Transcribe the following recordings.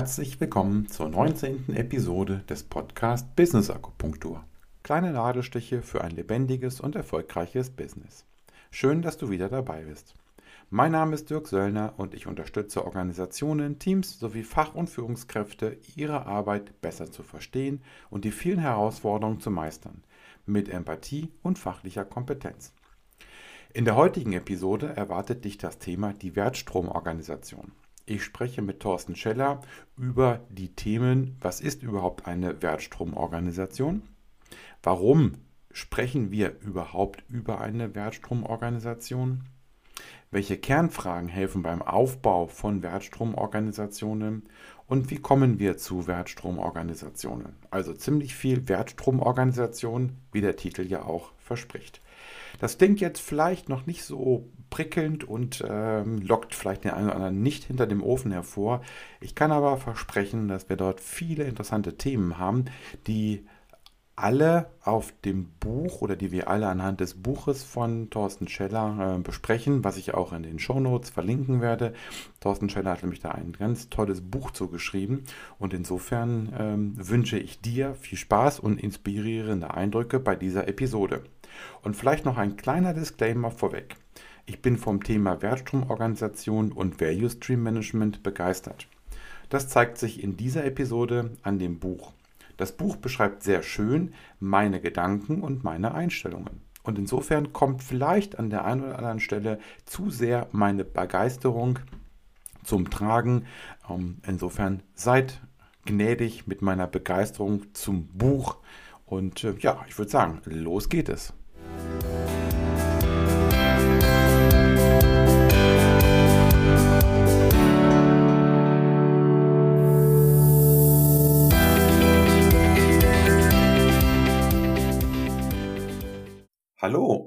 Herzlich willkommen zur 19. Episode des Podcast Business Akupunktur. Kleine Nadelstiche für ein lebendiges und erfolgreiches Business. Schön, dass du wieder dabei bist. Mein Name ist Dirk Söllner und ich unterstütze Organisationen, Teams sowie Fach- und Führungskräfte, ihre Arbeit besser zu verstehen und die vielen Herausforderungen zu meistern, mit Empathie und fachlicher Kompetenz. In der heutigen Episode erwartet dich das Thema die Wertstromorganisation. Ich spreche mit Thorsten Scheller über die Themen, was ist überhaupt eine Wertstromorganisation? Warum sprechen wir überhaupt über eine Wertstromorganisation? Welche Kernfragen helfen beim Aufbau von Wertstromorganisationen? Und wie kommen wir zu Wertstromorganisationen? Also ziemlich viel Wertstromorganisation, wie der Titel ja auch verspricht. Das klingt jetzt vielleicht noch nicht so prickelnd und ähm, lockt vielleicht den einen oder anderen nicht hinter dem Ofen hervor. Ich kann aber versprechen, dass wir dort viele interessante Themen haben, die alle auf dem Buch oder die wir alle anhand des Buches von Thorsten Scheller äh, besprechen, was ich auch in den Shownotes verlinken werde. Thorsten Scheller hat nämlich da ein ganz tolles Buch zugeschrieben und insofern ähm, wünsche ich dir viel Spaß und inspirierende Eindrücke bei dieser Episode. Und vielleicht noch ein kleiner Disclaimer vorweg. Ich bin vom Thema Wertstromorganisation und Value Stream Management begeistert. Das zeigt sich in dieser Episode an dem Buch. Das Buch beschreibt sehr schön meine Gedanken und meine Einstellungen. Und insofern kommt vielleicht an der einen oder anderen Stelle zu sehr meine Begeisterung zum Tragen. Ähm, insofern seid gnädig mit meiner Begeisterung zum Buch. Und äh, ja, ich würde sagen, los geht es.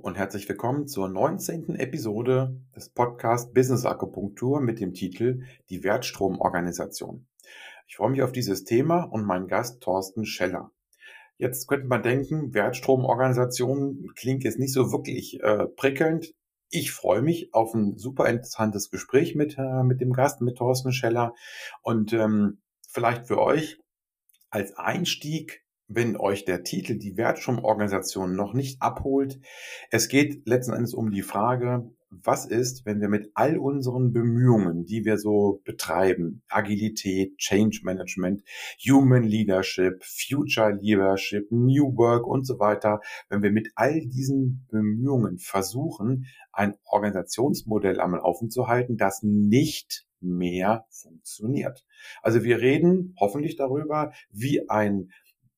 Und herzlich willkommen zur 19. Episode des Podcast Business Akupunktur mit dem Titel Die Wertstromorganisation. Ich freue mich auf dieses Thema und meinen Gast Thorsten Scheller. Jetzt könnte man denken, Wertstromorganisation klingt jetzt nicht so wirklich äh, prickelnd. Ich freue mich auf ein super interessantes Gespräch mit, äh, mit dem Gast, mit Thorsten Scheller. Und ähm, vielleicht für euch als Einstieg wenn euch der Titel die Wertstromorganisation noch nicht abholt. Es geht letzten Endes um die Frage, was ist, wenn wir mit all unseren Bemühungen, die wir so betreiben, Agilität, Change Management, Human Leadership, Future Leadership, New Work und so weiter, wenn wir mit all diesen Bemühungen versuchen, ein Organisationsmodell am Laufen zu halten, das nicht mehr funktioniert. Also wir reden hoffentlich darüber, wie ein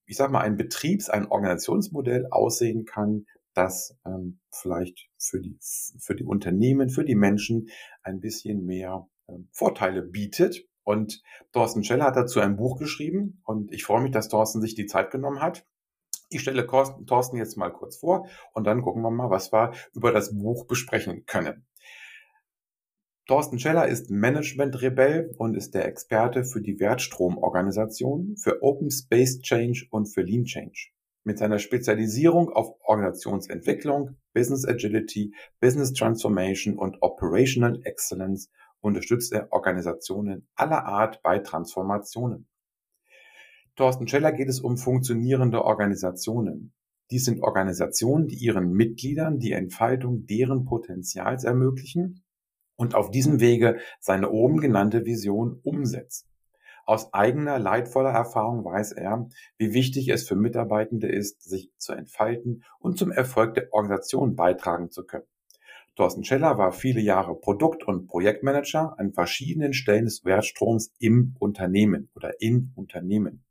ich sag mal, ein Betriebs-, ein Organisationsmodell aussehen kann, das ähm, vielleicht für die, für die Unternehmen, für die Menschen ein bisschen mehr ähm, Vorteile bietet. Und Thorsten Scheller hat dazu ein Buch geschrieben und ich freue mich, dass Thorsten sich die Zeit genommen hat. Ich stelle Thorsten jetzt mal kurz vor und dann gucken wir mal, was wir über das Buch besprechen können. Thorsten Scheller ist Management-Rebell und ist der Experte für die Wertstromorganisation, für Open Space Change und für Lean Change. Mit seiner Spezialisierung auf Organisationsentwicklung, Business Agility, Business Transformation und Operational Excellence unterstützt er Organisationen aller Art bei Transformationen. Thorsten Scheller geht es um funktionierende Organisationen. Dies sind Organisationen, die ihren Mitgliedern die Entfaltung deren Potenzials ermöglichen und auf diesem Wege seine oben genannte Vision umsetzt. Aus eigener leidvoller Erfahrung weiß er, wie wichtig es für Mitarbeitende ist, sich zu entfalten und zum Erfolg der Organisation beitragen zu können. Thorsten Scheller war viele Jahre Produkt- und Projektmanager an verschiedenen Stellen des Wertstroms im Unternehmen oder in Unternehmen.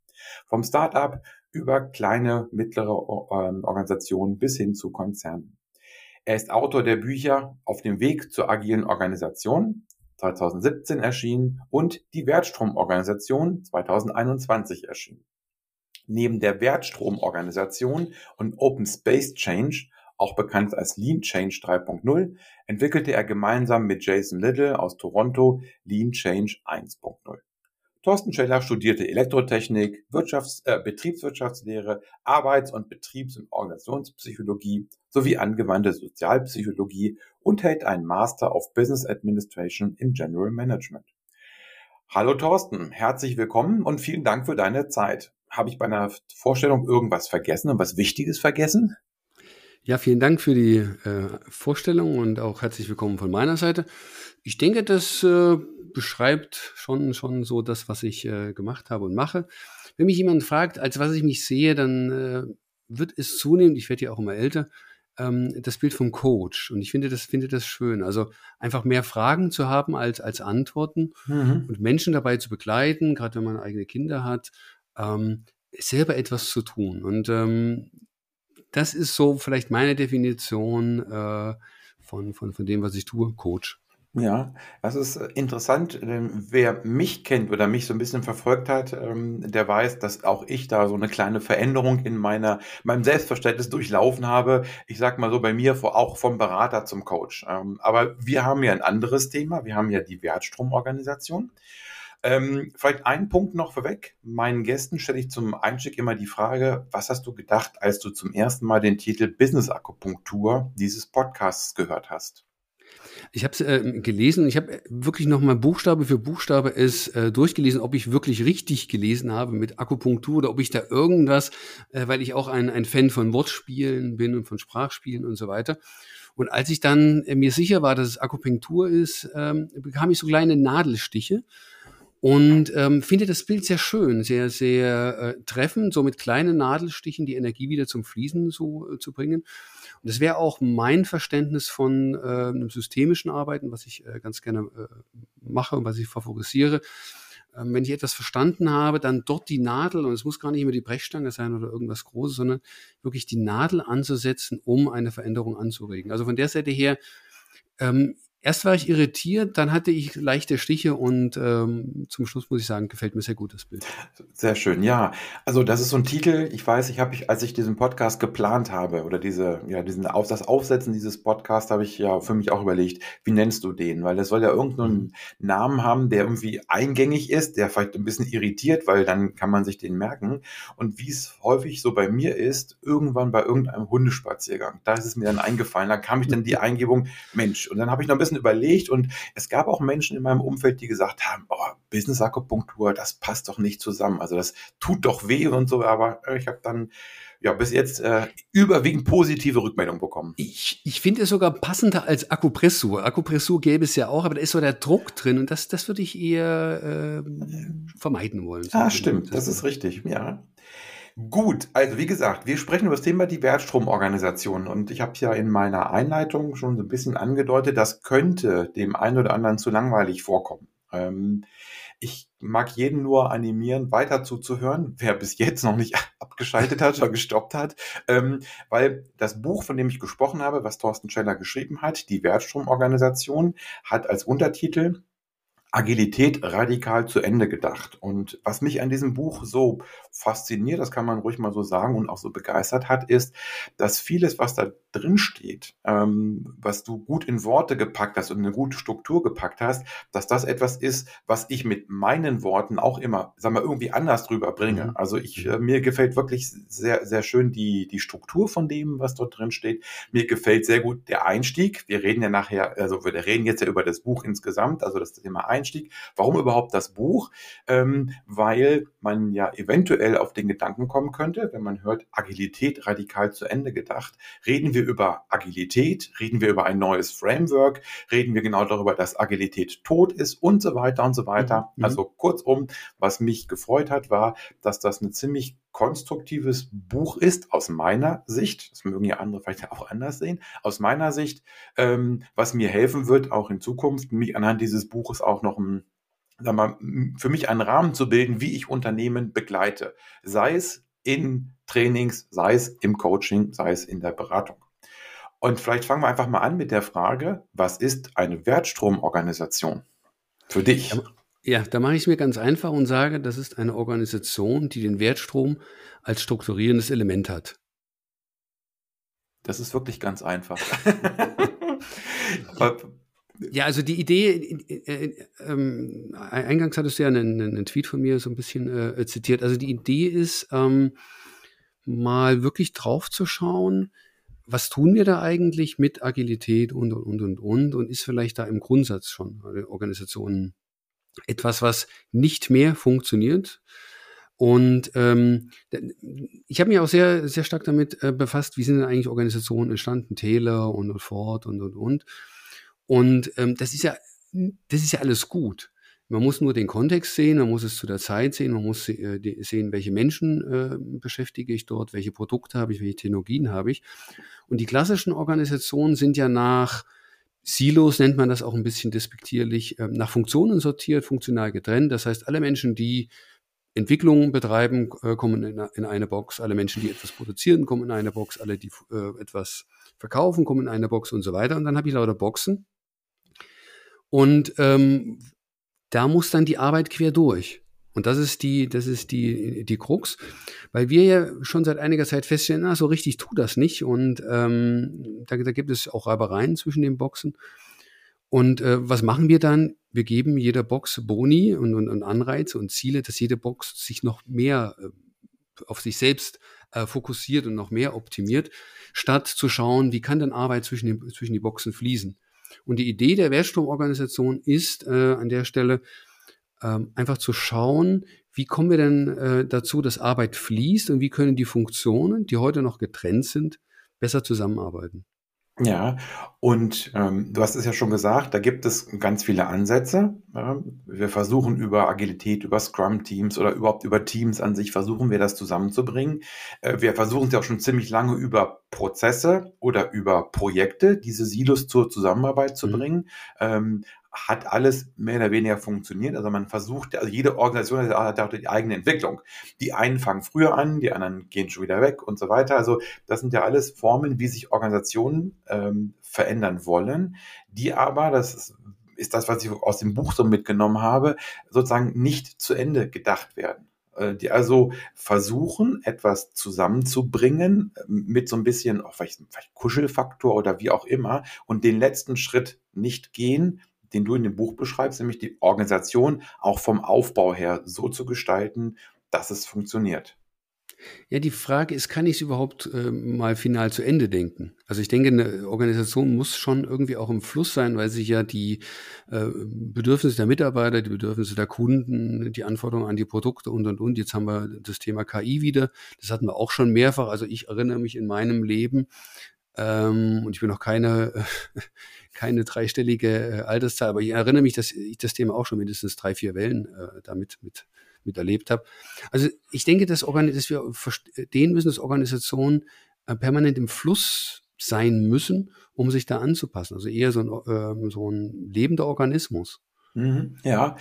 Vom Start-up über kleine, mittlere ähm, Organisationen bis hin zu Konzernen. Er ist Autor der Bücher Auf dem Weg zur agilen Organisation 2017 erschienen und Die Wertstromorganisation 2021 erschienen. Neben der Wertstromorganisation und Open Space Change, auch bekannt als Lean Change 3.0, entwickelte er gemeinsam mit Jason Little aus Toronto Lean Change 1.0. Thorsten Scheller studierte Elektrotechnik, Wirtschafts-, äh, Betriebswirtschaftslehre, Arbeits- und Betriebs- und Organisationspsychologie sowie angewandte Sozialpsychologie und hält einen Master of Business Administration in General Management. Hallo Thorsten, herzlich willkommen und vielen Dank für deine Zeit. Habe ich bei einer Vorstellung irgendwas vergessen und was Wichtiges vergessen? Ja, vielen Dank für die äh, Vorstellung und auch herzlich willkommen von meiner Seite. Ich denke, das äh, beschreibt schon, schon so das, was ich äh, gemacht habe und mache. Wenn mich jemand fragt, als was ich mich sehe, dann äh, wird es zunehmend, ich werde ja auch immer älter, ähm, das Bild vom Coach. Und ich finde das, finde das schön. Also einfach mehr Fragen zu haben als, als Antworten mhm. und Menschen dabei zu begleiten, gerade wenn man eigene Kinder hat, ähm, selber etwas zu tun. Und ähm, das ist so vielleicht meine Definition äh, von, von, von dem, was ich tue, Coach. Ja, das ist äh, interessant. Wer mich kennt oder mich so ein bisschen verfolgt hat, ähm, der weiß, dass auch ich da so eine kleine Veränderung in meiner, meinem Selbstverständnis durchlaufen habe. Ich sag mal so bei mir auch vom Berater zum Coach. Ähm, aber wir haben ja ein anderes Thema. Wir haben ja die Wertstromorganisation. Ähm, vielleicht ein Punkt noch vorweg. Meinen Gästen stelle ich zum Einstieg immer die Frage, was hast du gedacht, als du zum ersten Mal den Titel Business Akupunktur dieses Podcasts gehört hast? Ich habe es äh, gelesen. Ich habe wirklich noch mal Buchstabe für Buchstabe es äh, durchgelesen, ob ich wirklich richtig gelesen habe mit Akupunktur oder ob ich da irgendwas, äh, weil ich auch ein, ein Fan von Wortspielen bin und von Sprachspielen und so weiter. Und als ich dann äh, mir sicher war, dass es Akupunktur ist, ähm, bekam ich so kleine Nadelstiche und ähm, finde das Bild sehr schön, sehr, sehr äh, treffend, so mit kleinen Nadelstichen die Energie wieder zum Fließen so, äh, zu bringen. Und das wäre auch mein Verständnis von äh, einem systemischen Arbeiten, was ich äh, ganz gerne äh, mache und was ich favorisiere. Ähm, wenn ich etwas verstanden habe, dann dort die Nadel, und es muss gar nicht immer die Brechstange sein oder irgendwas Großes, sondern wirklich die Nadel anzusetzen, um eine Veränderung anzuregen. Also von der Seite her, ähm, Erst war ich irritiert, dann hatte ich leichte Stiche und ähm, zum Schluss muss ich sagen, gefällt mir sehr gut das Bild. Sehr schön, ja. Also das ist so ein Titel, ich weiß, ich habe, als ich diesen Podcast geplant habe oder diese, ja, diesen auf das Aufsetzen dieses Podcasts habe ich ja für mich auch überlegt, wie nennst du den? Weil das soll ja irgendeinen mhm. Namen haben, der irgendwie eingängig ist, der vielleicht ein bisschen irritiert, weil dann kann man sich den merken. Und wie es häufig so bei mir ist, irgendwann bei irgendeinem Hundespaziergang, da ist es mir dann eingefallen, da kam ich dann die Eingebung, Mensch, und dann habe ich noch ein bisschen bisschen überlegt und es gab auch Menschen in meinem Umfeld, die gesagt haben, oh, Business Akupunktur, das passt doch nicht zusammen. Also das tut doch weh und so, aber äh, ich habe dann ja bis jetzt äh, überwiegend positive Rückmeldungen bekommen. Ich, ich finde es sogar passender als Akupressur. Akupressur gäbe es ja auch, aber da ist so der Druck drin und das, das würde ich eher äh, vermeiden wollen. Ah, stimmt, das ist richtig, ja. Gut, also wie gesagt, wir sprechen über das Thema die Wertstromorganisation und ich habe ja in meiner Einleitung schon so ein bisschen angedeutet, das könnte dem einen oder anderen zu langweilig vorkommen. Ähm, ich mag jeden nur animieren, weiter zuzuhören, wer bis jetzt noch nicht abgeschaltet hat oder gestoppt hat, ähm, weil das Buch, von dem ich gesprochen habe, was Thorsten Scheller geschrieben hat, die Wertstromorganisation, hat als Untertitel Agilität radikal zu Ende gedacht. Und was mich an diesem Buch so fasziniert, das kann man ruhig mal so sagen und auch so begeistert hat, ist, dass vieles, was da drin steht, ähm, was du gut in Worte gepackt hast und eine gute Struktur gepackt hast, dass das etwas ist, was ich mit meinen Worten auch immer, sag mal, irgendwie anders drüber bringe. Mhm. Also ich, äh, mir gefällt wirklich sehr, sehr schön die, die Struktur von dem, was dort drin steht. Mir gefällt sehr gut der Einstieg. Wir reden ja nachher, also wir reden jetzt ja über das Buch insgesamt, also das Thema Einstieg. Warum überhaupt das Buch? Ähm, weil man ja eventuell auf den Gedanken kommen könnte, wenn man hört, Agilität radikal zu Ende gedacht, reden wir über Agilität, reden wir über ein neues Framework, reden wir genau darüber, dass Agilität tot ist und so weiter und so weiter. Mhm. Also kurzum, was mich gefreut hat, war, dass das ein ziemlich konstruktives Buch ist, aus meiner Sicht, das mögen ja andere vielleicht auch anders sehen, aus meiner Sicht, ähm, was mir helfen wird, auch in Zukunft, mich anhand dieses Buches auch noch ein sag mal, für mich einen Rahmen zu bilden, wie ich Unternehmen begleite. Sei es in Trainings, sei es im Coaching, sei es in der Beratung. Und vielleicht fangen wir einfach mal an mit der Frage, was ist eine Wertstromorganisation für dich? Ja, da mache ich es mir ganz einfach und sage, das ist eine Organisation, die den Wertstrom als strukturierendes Element hat. Das ist wirklich ganz einfach. ja, also die Idee, äh, äh, äh, eingangs hattest du ja einen, einen, Tweet von mir so ein bisschen äh, zitiert. Also die Idee ist, ähm, mal wirklich drauf zu schauen, was tun wir da eigentlich mit Agilität und, und, und, und, und, ist vielleicht da im Grundsatz schon Organisationen etwas, was nicht mehr funktioniert. Und ähm, ich habe mich auch sehr, sehr stark damit äh, befasst, wie sind denn eigentlich Organisationen entstanden, Taylor und, und Ford und und und. Und ähm, das ist ja, das ist ja alles gut. Man muss nur den Kontext sehen, man muss es zu der Zeit sehen, man muss äh, sehen, welche Menschen äh, beschäftige ich dort, welche Produkte habe ich, welche Technologien habe ich. Und die klassischen Organisationen sind ja nach Silos nennt man das auch ein bisschen despektierlich, äh, nach Funktionen sortiert, funktional getrennt. Das heißt, alle Menschen, die Entwicklungen betreiben, äh, kommen in, in, eine Box. Alle Menschen, die etwas produzieren, kommen in eine Box. Alle, die etwas verkaufen, kommen in eine Box und so weiter. Und dann habe ich lauter Boxen. Und ähm, da muss dann die Arbeit quer durch. Und das ist die, das ist die, die Krux, weil wir ja schon seit einiger Zeit feststellen, na, so richtig tut das nicht. Und ähm, da, da gibt es auch Reibereien zwischen den Boxen. Und äh, was machen wir dann? Wir geben jeder Box Boni und, und, und Anreize und Ziele, dass jede Box sich noch mehr äh, auf sich selbst äh, fokussiert und noch mehr optimiert, statt zu schauen, wie kann denn Arbeit zwischen, den, zwischen die Boxen fließen. Und die Idee der Wertstromorganisation ist äh, an der Stelle ähm, einfach zu schauen, wie kommen wir denn äh, dazu, dass Arbeit fließt und wie können die Funktionen, die heute noch getrennt sind, besser zusammenarbeiten. Ja, und ähm, du hast es ja schon gesagt, da gibt es ganz viele Ansätze. Ja. Wir versuchen über Agilität, über Scrum-Teams oder überhaupt über Teams an sich, versuchen wir das zusammenzubringen. Äh, wir versuchen es ja auch schon ziemlich lange über Prozesse oder über Projekte, diese Silos zur Zusammenarbeit zu mhm. bringen. Ähm, hat alles mehr oder weniger funktioniert. Also man versucht, also jede Organisation hat auch die eigene Entwicklung. Die einen fangen früher an, die anderen gehen schon wieder weg und so weiter. Also das sind ja alles Formen, wie sich Organisationen ähm, verändern wollen, die aber, das ist, ist das, was ich aus dem Buch so mitgenommen habe, sozusagen nicht zu Ende gedacht werden äh, die also versuchen, etwas zusammenzubringen ähm, mit so ein bisschen auch vielleicht, vielleicht Kuschelfaktor oder wie auch immer und den letzten Schritt nicht gehen, den du in dem Buch beschreibst, nämlich die Organisation auch vom Aufbau her so zu gestalten, dass es funktioniert. Ja, die Frage ist, kann ich es überhaupt äh, mal final zu Ende denken? Also ich denke, eine Organisation muss schon irgendwie auch im Fluss sein, weil sich ja die äh, Bedürfnisse der Mitarbeiter, die Bedürfnisse der Kunden, die Anforderungen an die Produkte und und und. Jetzt haben wir das Thema KI wieder. Das hatten wir auch schon mehrfach. Also ich erinnere mich in meinem Leben, ähm, und ich bin noch keine, keine dreistellige äh, Alterszahl, aber ich erinnere mich, dass ich das Thema auch schon mindestens drei, vier Wellen äh, damit mit, miterlebt habe. Also ich denke, dass, dass wir verstehen müssen, dass Organisationen äh, permanent im Fluss sein müssen, um sich da anzupassen. Also eher so ein, äh, so ein lebender Organismus. Mhm, ja,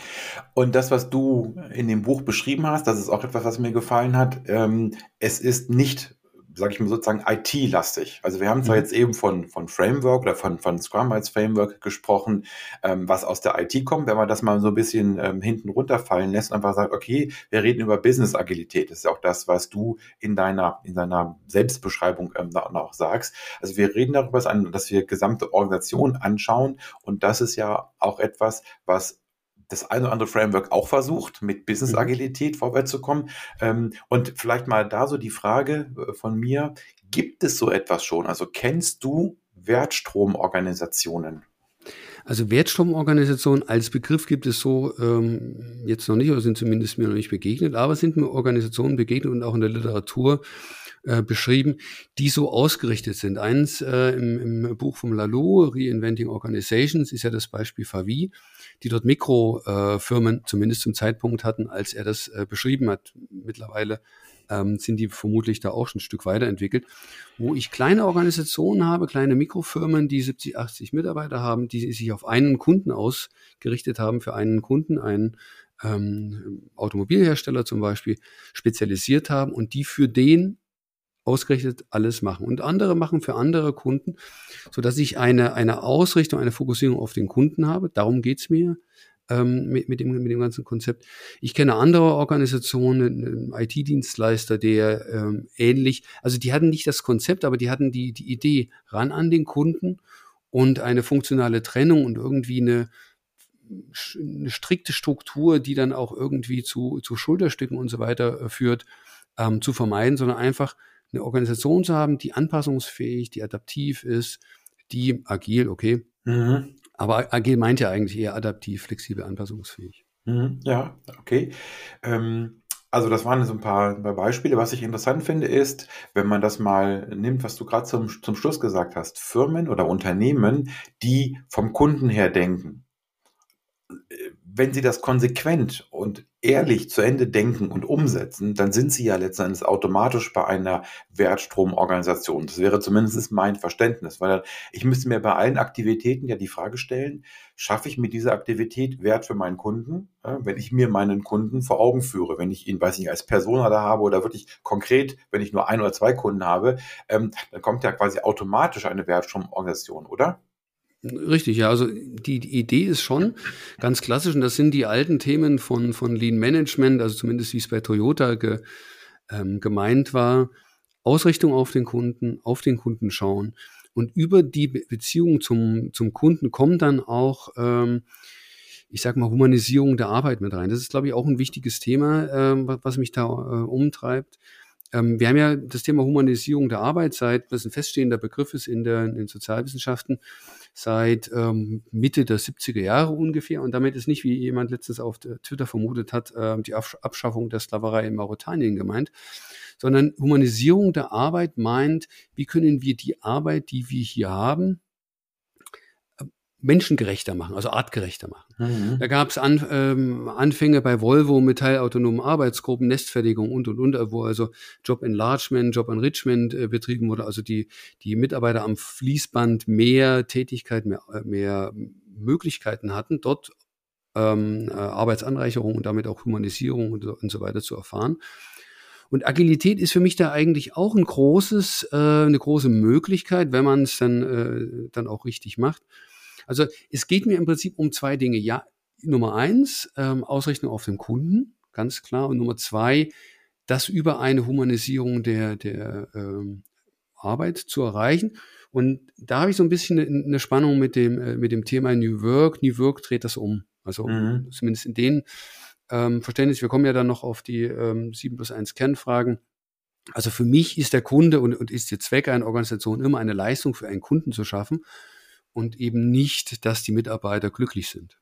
und das, was du in dem Buch beschrieben hast, das ist auch etwas, was mir gefallen hat. Ähm, es ist nicht sage ich mal sozusagen IT-lastig. Also wir haben zwar mhm. jetzt eben von, von Framework oder von, von Scrum als Framework gesprochen, ähm, was aus der IT kommt, wenn man das mal so ein bisschen ähm, hinten runterfallen lässt und einfach sagt, okay, wir reden über Business-Agilität. Das ist ja auch das, was du in deiner, in deiner Selbstbeschreibung ähm, auch sagst. Also wir reden darüber, dass wir gesamte Organisationen anschauen und das ist ja auch etwas, was das eine oder andere Framework auch versucht, mit Business-Agilität mhm. vorwärts zu kommen. Ähm, und vielleicht mal da so die Frage äh, von mir, gibt es so etwas schon? Also kennst du Wertstromorganisationen? Also Wertstromorganisationen als Begriff gibt es so ähm, jetzt noch nicht, oder sind zumindest mir noch nicht begegnet, aber sind mir Organisationen begegnet und auch in der Literatur äh, beschrieben, die so ausgerichtet sind. Eins äh, im, im Buch vom Lalou, Reinventing Organizations, ist ja das Beispiel Favi, die dort Mikrofirmen zumindest zum Zeitpunkt hatten, als er das äh, beschrieben hat. Mittlerweile ähm, sind die vermutlich da auch schon ein Stück weiterentwickelt, wo ich kleine Organisationen habe, kleine Mikrofirmen, die 70, 80 Mitarbeiter haben, die sich auf einen Kunden ausgerichtet haben, für einen Kunden, einen ähm, Automobilhersteller zum Beispiel, spezialisiert haben und die für den ausgerechnet alles machen. Und andere machen für andere Kunden, so dass ich eine, eine Ausrichtung, eine Fokussierung auf den Kunden habe. Darum geht's mir ähm, mit, mit, dem, mit dem ganzen Konzept. Ich kenne andere Organisationen, einen IT-Dienstleister, der ähm, ähnlich, also die hatten nicht das Konzept, aber die hatten die, die Idee ran an den Kunden und eine funktionale Trennung und irgendwie eine, eine strikte Struktur, die dann auch irgendwie zu, zu Schulterstücken und so weiter äh, führt, ähm, zu vermeiden, sondern einfach eine Organisation zu haben, die anpassungsfähig, die adaptiv ist, die agil, okay. Mhm. Aber agil meint ja eigentlich eher adaptiv, flexibel, anpassungsfähig. Mhm, ja, okay. Ähm, also das waren so ein paar, Beispiele. Was ich interessant finde, ist, wenn man das mal nimmt, was du gerade zum, zum Schluss gesagt hast, Firmen oder Unternehmen, die vom Kunden her denken wenn Sie das konsequent und ehrlich zu Ende denken und umsetzen, dann sind Sie ja letztendlich automatisch bei einer Wertstromorganisation. Das wäre zumindest mein Verständnis, weil ich müsste mir bei allen Aktivitäten ja die Frage stellen, schaffe ich mit dieser Aktivität Wert für meinen Kunden, wenn ich mir meinen Kunden vor Augen führe, wenn ich ihn, weiß ich nicht, als Persona da habe oder wirklich konkret, wenn ich nur ein oder zwei Kunden habe, ähm, dann kommt ja quasi automatisch eine Wertstromorganisation, oder? Richtig, ja. Also die, die, Idee ist schon ganz klassisch und das sind die alten Themen von, von Lean Management, also zumindest wie es bei Toyota ge, ähm, gemeint war. Ausrichtung auf den Kunden, auf den Kunden schauen. Und über die Beziehung zum, zum Kunden kommt dann auch, ähm, ich sag mal, Humanisierung der Arbeit mit rein. Das ist, glaube ich, auch ein wichtiges Thema, ähm, was mich da äh, umtreibt. Ähm, wir haben ja das Thema Humanisierung der Arbeitszeit, was ein feststehender Begriff ist in, der, in den Sozialwissenschaften, seit ähm, Mitte der 70er Jahre ungefähr. Und damit ist nicht, wie jemand letztens auf Twitter vermutet hat, äh, die Abschaffung der Sklaverei in Mauretanien gemeint, sondern Humanisierung der Arbeit meint, wie können wir die Arbeit, die wir hier haben, menschengerechter machen, also artgerechter machen. Mhm. Da gab es An, ähm, Anfänge bei Volvo mit teilautonomen Arbeitsgruppen, Nestfertigung und und und, wo also Job Enlargement, Job Enrichment äh, betrieben wurde, also die, die Mitarbeiter am Fließband mehr Tätigkeit, mehr, äh, mehr Möglichkeiten hatten, dort ähm, äh, Arbeitsanreicherung und damit auch Humanisierung und, und so weiter zu erfahren. Und Agilität ist für mich da eigentlich auch ein großes, äh, eine große Möglichkeit, wenn man es dann, äh, dann auch richtig macht. Also es geht mir im Prinzip um zwei Dinge. Ja, Nummer eins, ähm, Ausrichtung auf den Kunden, ganz klar. Und Nummer zwei, das über eine Humanisierung der, der ähm, Arbeit zu erreichen. Und da habe ich so ein bisschen eine, eine Spannung mit dem, äh, mit dem Thema New Work. New Work dreht das um. Also mhm. zumindest in den ähm, Verständnis. Wir kommen ja dann noch auf die ähm, 7 plus 1 Kernfragen. Also für mich ist der Kunde und, und ist der Zweck einer Organisation immer eine Leistung für einen Kunden zu schaffen und eben nicht, dass die Mitarbeiter glücklich sind.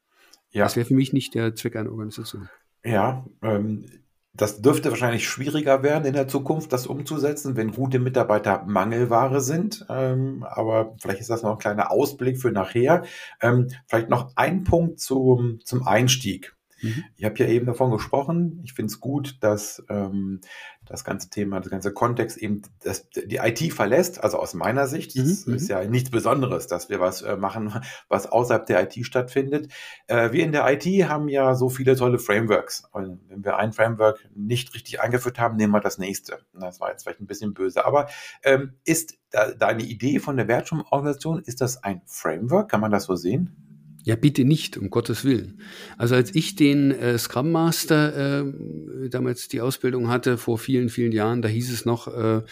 Ja. Das wäre für mich nicht der Zweck einer Organisation. Ja, ähm, das dürfte wahrscheinlich schwieriger werden in der Zukunft, das umzusetzen, wenn gute Mitarbeiter Mangelware sind. Ähm, aber vielleicht ist das noch ein kleiner Ausblick für nachher. Ähm, vielleicht noch ein Punkt zum, zum Einstieg. Mhm. Ich habe ja eben davon gesprochen. Ich finde es gut, dass ähm, das ganze Thema, das ganze Kontext eben das, die IT verlässt. Also aus meiner Sicht mhm. ist mhm. ja nichts Besonderes, dass wir was äh, machen, was außerhalb der IT stattfindet. Äh, wir in der IT haben ja so viele tolle Frameworks. Und wenn wir ein Framework nicht richtig eingeführt haben, nehmen wir das nächste. Das war jetzt vielleicht ein bisschen böse. Aber ähm, ist da, deine Idee von der Wertschöpfungsorganisation, ist das ein Framework? Kann man das so sehen? Ja, bitte nicht, um Gottes Willen. Also als ich den äh, Scrum Master äh, damals die Ausbildung hatte, vor vielen, vielen Jahren, da hieß es noch, äh,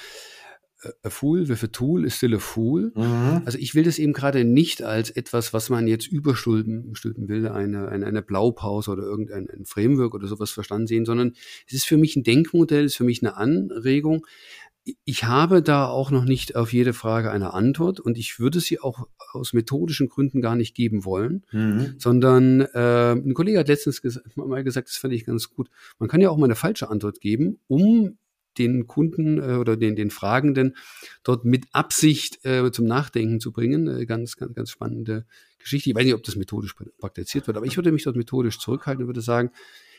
a fool with a tool is still a fool. Mhm. Also ich will das eben gerade nicht als etwas, was man jetzt überstülpen stülpen will, eine, eine, eine Blaupause oder irgendein ein Framework oder sowas verstanden sehen, sondern es ist für mich ein Denkmodell, es ist für mich eine Anregung, ich habe da auch noch nicht auf jede Frage eine Antwort und ich würde sie auch aus methodischen Gründen gar nicht geben wollen, mhm. sondern äh, ein Kollege hat letztens ges mal gesagt, das fand ich ganz gut. Man kann ja auch mal eine falsche Antwort geben, um den Kunden äh, oder den, den Fragenden dort mit Absicht äh, zum Nachdenken zu bringen. Äh, ganz, ganz, ganz spannende Geschichte. Ich weiß nicht, ob das methodisch praktiziert wird, aber ich würde mich dort methodisch zurückhalten und würde sagen,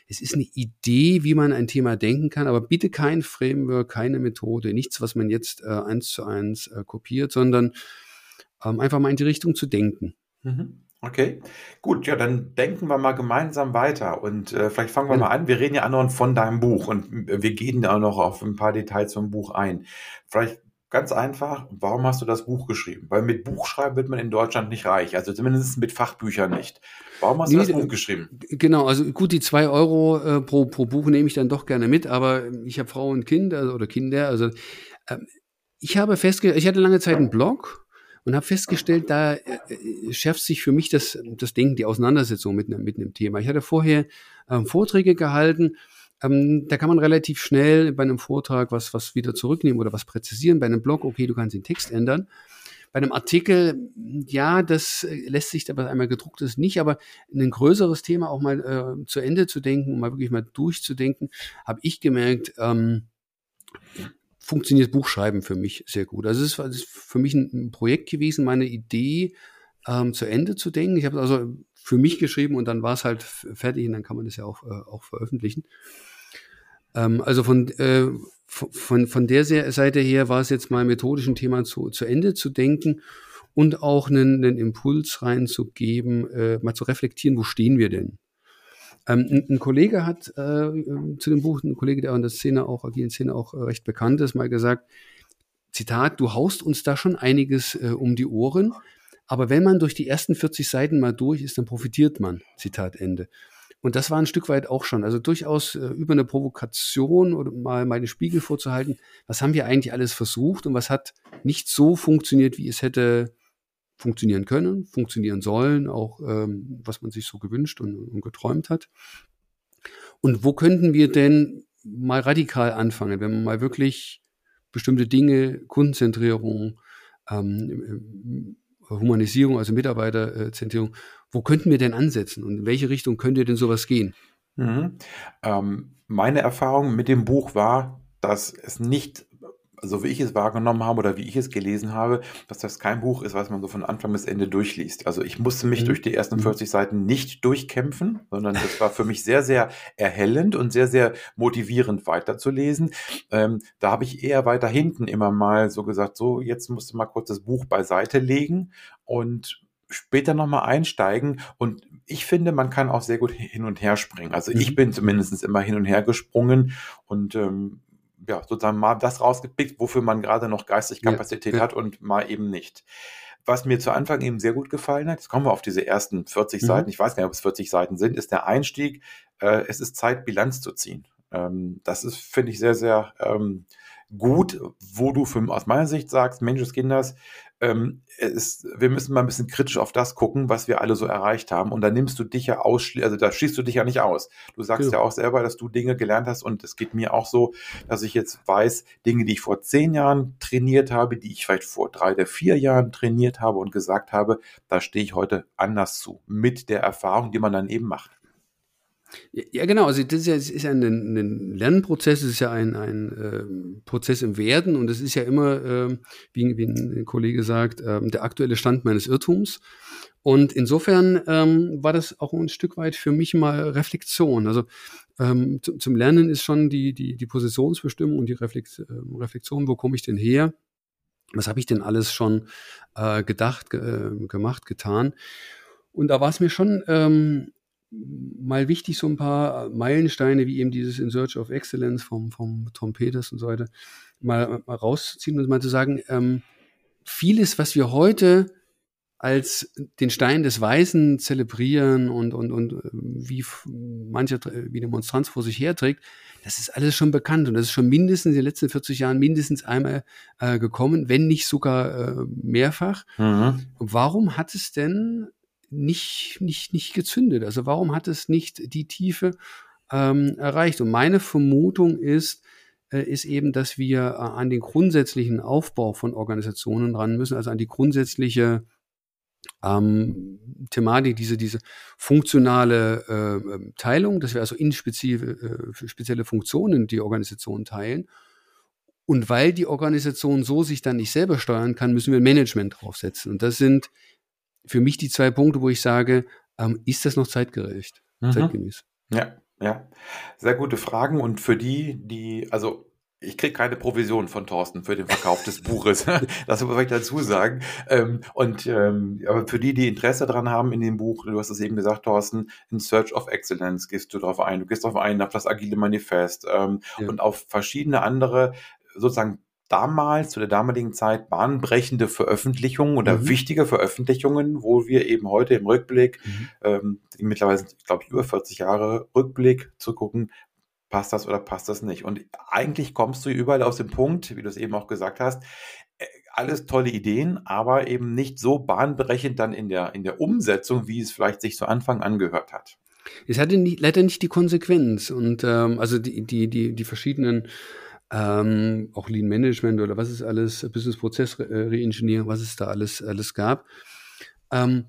es ist eine Idee, wie man ein Thema denken kann, aber bitte kein Framework, keine Methode, nichts, was man jetzt äh, eins zu eins äh, kopiert, sondern ähm, einfach mal in die Richtung zu denken. Mhm. Okay, gut, ja, dann denken wir mal gemeinsam weiter und äh, vielleicht fangen wir mal an. Wir reden ja anderen von deinem Buch und wir gehen da noch auf ein paar Details vom Buch ein. Vielleicht Ganz einfach, warum hast du das Buch geschrieben? Weil mit Buchschreiben wird man in Deutschland nicht reich, also zumindest mit Fachbüchern nicht. Warum hast du das Buch geschrieben? Genau, also gut, die zwei Euro äh, pro, pro Buch nehme ich dann doch gerne mit, aber ich habe Frau und Kind also, oder Kinder, also äh, ich habe festgestellt, ich hatte lange Zeit einen Blog und habe festgestellt, da äh, äh, schärft sich für mich das, das Denken, die Auseinandersetzung mit, mit einem Thema. Ich hatte vorher ähm, Vorträge gehalten ähm, da kann man relativ schnell bei einem Vortrag was, was wieder zurücknehmen oder was präzisieren. Bei einem Blog, okay, du kannst den Text ändern. Bei einem Artikel, ja, das äh, lässt sich aber einmal gedruckt ist nicht, aber ein größeres Thema auch mal äh, zu Ende zu denken, um mal wirklich mal durchzudenken, habe ich gemerkt, ähm, funktioniert Buchschreiben für mich sehr gut. Also es ist, für mich ein, Projekt gewesen, meine Idee ähm, zu Ende zu denken. Ich habe also für mich geschrieben und dann war es halt fertig und dann kann man das ja auch, äh, auch veröffentlichen. Ähm, also von, äh, von, von der Seite her war es jetzt mal methodisch ein Thema zu, zu Ende zu denken und auch einen, einen Impuls reinzugeben, äh, mal zu reflektieren, wo stehen wir denn? Ähm, ein, ein, Kollege hat äh, zu dem Buch, ein Kollege, der in der Szene auch, agilen Szene auch äh, recht bekannt ist, mal gesagt, Zitat, du haust uns da schon einiges äh, um die Ohren, aber wenn man durch die ersten 40 Seiten mal durch ist, dann profitiert man. Zitat Ende. Und das war ein Stück weit auch schon. Also durchaus äh, über eine Provokation oder mal, den Spiegel vorzuhalten, was haben wir eigentlich alles versucht und was hat nicht so funktioniert, wie es hätte funktionieren können, funktionieren sollen, auch ähm, was man sich so gewünscht und, und geträumt hat. Und wo könnten wir denn mal radikal anfangen, wenn man mal wirklich bestimmte Dinge, Kundenzentrierung, ähm, Humanisierung, also Mitarbeiterzentrierung, wo könnten wir denn ansetzen und in welche Richtung könnte denn sowas gehen? Mhm. Ähm, meine Erfahrung mit dem Buch war, dass es nicht, so wie ich es wahrgenommen habe oder wie ich es gelesen habe, dass das kein Buch ist, was man so von Anfang bis Ende durchliest. Also ich musste mich mhm. durch die ersten 40 mhm. Seiten nicht durchkämpfen, sondern das war für mich sehr, sehr erhellend und sehr, sehr motivierend weiterzulesen. Ähm, da habe ich eher weiter hinten immer mal so gesagt, so jetzt musst du mal kurz das Buch beiseite legen und später nochmal einsteigen. Und ich finde, man kann auch sehr gut hin und her springen. Also mhm. ich bin zumindest immer hin und her gesprungen und ähm, ja, sozusagen mal das rausgepickt, wofür man gerade noch geistig Kapazität ja, ja. hat und mal eben nicht. Was mir zu Anfang eben sehr gut gefallen hat, jetzt kommen wir auf diese ersten 40 mhm. Seiten, ich weiß gar nicht, ob es 40 Seiten sind, ist der Einstieg, äh, es ist Zeit, Bilanz zu ziehen. Ähm, das ist, finde ich, sehr, sehr ähm, gut, wo du für, aus meiner Sicht sagst, Mensch, Kinders, ähm, ist, wir müssen mal ein bisschen kritisch auf das gucken, was wir alle so erreicht haben. Und da nimmst du dich ja ausschließlich, also da schließt du dich ja nicht aus. Du sagst genau. ja auch selber, dass du Dinge gelernt hast und es geht mir auch so, dass ich jetzt weiß, Dinge, die ich vor zehn Jahren trainiert habe, die ich vielleicht vor drei oder vier Jahren trainiert habe und gesagt habe, da stehe ich heute anders zu. Mit der Erfahrung, die man dann eben macht. Ja, genau. Also das ist ja, das ist ja ein, ein Lernprozess, es ist ja ein, ein äh, Prozess im Werden und es ist ja immer, äh, wie, wie ein Kollege sagt, äh, der aktuelle Stand meines Irrtums. Und insofern ähm, war das auch ein Stück weit für mich mal Reflexion. Also ähm, zum, zum Lernen ist schon die, die, die Positionsbestimmung und die Reflex, äh, Reflexion, wo komme ich denn her? Was habe ich denn alles schon äh, gedacht, ge, äh, gemacht, getan? Und da war es mir schon ähm, mal wichtig, so ein paar Meilensteine, wie eben dieses In Search of Excellence vom, vom Tom Peters und so weiter, mal, mal rauszuziehen und mal zu sagen, ähm, vieles, was wir heute als den Stein des Weisen zelebrieren und, und, und äh, wie mancher wie Demonstranz vor sich herträgt, das ist alles schon bekannt und das ist schon mindestens in den letzten 40 Jahren mindestens einmal äh, gekommen, wenn nicht sogar äh, mehrfach. Mhm. Warum hat es denn nicht, nicht, nicht gezündet? Also warum hat es nicht die Tiefe ähm, erreicht? Und meine Vermutung ist, äh, ist eben, dass wir äh, an den grundsätzlichen Aufbau von Organisationen ran müssen, also an die grundsätzliche ähm, Thematik, diese, diese funktionale äh, Teilung, dass wir also in spezielle, äh, spezielle Funktionen die Organisation teilen. Und weil die Organisation so sich dann nicht selber steuern kann, müssen wir Management draufsetzen. Und das sind für mich die zwei Punkte, wo ich sage, ähm, ist das noch zeitgerecht, mhm. zeitgemäß? Ja, ja. Sehr gute Fragen. Und für die, die, also ich kriege keine Provision von Thorsten für den Verkauf des Buches. das muss ich dazu sagen. Ähm, und ähm, aber für die, die Interesse daran haben in dem Buch, du hast es eben gesagt, Thorsten, in Search of Excellence gehst du darauf ein. Du gehst darauf ein, auf das agile Manifest ähm, ja. und auf verschiedene andere sozusagen damals, zu der damaligen Zeit, bahnbrechende Veröffentlichungen oder mhm. wichtige Veröffentlichungen, wo wir eben heute im Rückblick, mhm. ähm, mittlerweile, glaube ich, über 40 Jahre Rückblick zu gucken, passt das oder passt das nicht. Und eigentlich kommst du überall aus dem Punkt, wie du es eben auch gesagt hast, äh, alles tolle Ideen, aber eben nicht so bahnbrechend dann in der, in der Umsetzung, wie es vielleicht sich zu Anfang angehört hat. Es hatte nicht, leider nicht die Konsequenz und ähm, also die, die, die, die verschiedenen ähm, auch Lean Management oder was ist alles, Business Prozess Reengineering, was es da alles, alles gab. Ähm,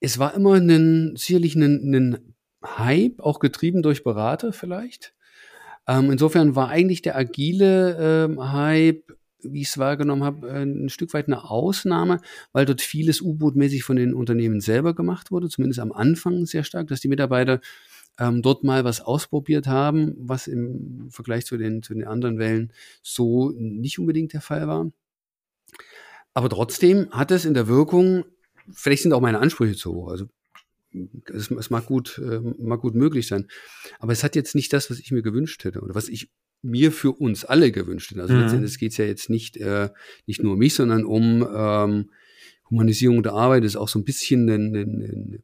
es war immer ein, sicherlich ein, ein Hype, auch getrieben durch Berater vielleicht. Ähm, insofern war eigentlich der agile ähm, Hype, wie ich es wahrgenommen habe, ein Stück weit eine Ausnahme, weil dort vieles U-Boot-mäßig von den Unternehmen selber gemacht wurde, zumindest am Anfang sehr stark, dass die Mitarbeiter ähm, dort mal was ausprobiert haben, was im Vergleich zu den, zu den anderen Wellen so nicht unbedingt der Fall war. Aber trotzdem hat es in der Wirkung, vielleicht sind auch meine Ansprüche zu hoch, also es, es mag gut, äh, mag gut möglich sein. Aber es hat jetzt nicht das, was ich mir gewünscht hätte oder was ich mir für uns alle gewünscht hätte. Also mhm. letztendlich geht es ja jetzt nicht, äh, nicht nur um mich, sondern um ähm, Humanisierung der Arbeit ist auch so ein bisschen ein, ein, ein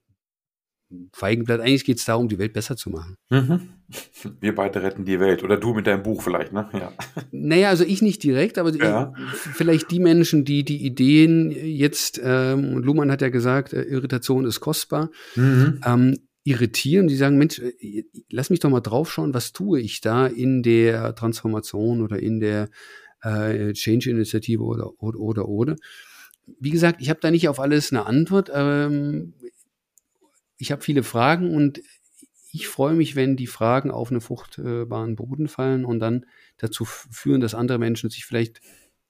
Feigenblatt. Eigentlich geht es darum, die Welt besser zu machen. Mhm. Wir beide retten die Welt. Oder du mit deinem Buch vielleicht, ne? Ja. Naja, also ich nicht direkt, aber ja. vielleicht die Menschen, die die Ideen jetzt, ähm, Luhmann hat ja gesagt, äh, Irritation ist kostbar, mhm. ähm, irritieren, die sagen, Mensch, äh, lass mich doch mal draufschauen, was tue ich da in der Transformation oder in der äh, Change-Initiative oder, oder, oder, oder. Wie gesagt, ich habe da nicht auf alles eine Antwort. Ähm, ich habe viele Fragen und ich freue mich, wenn die Fragen auf einen fruchtbaren Boden fallen und dann dazu führen, dass andere Menschen sich vielleicht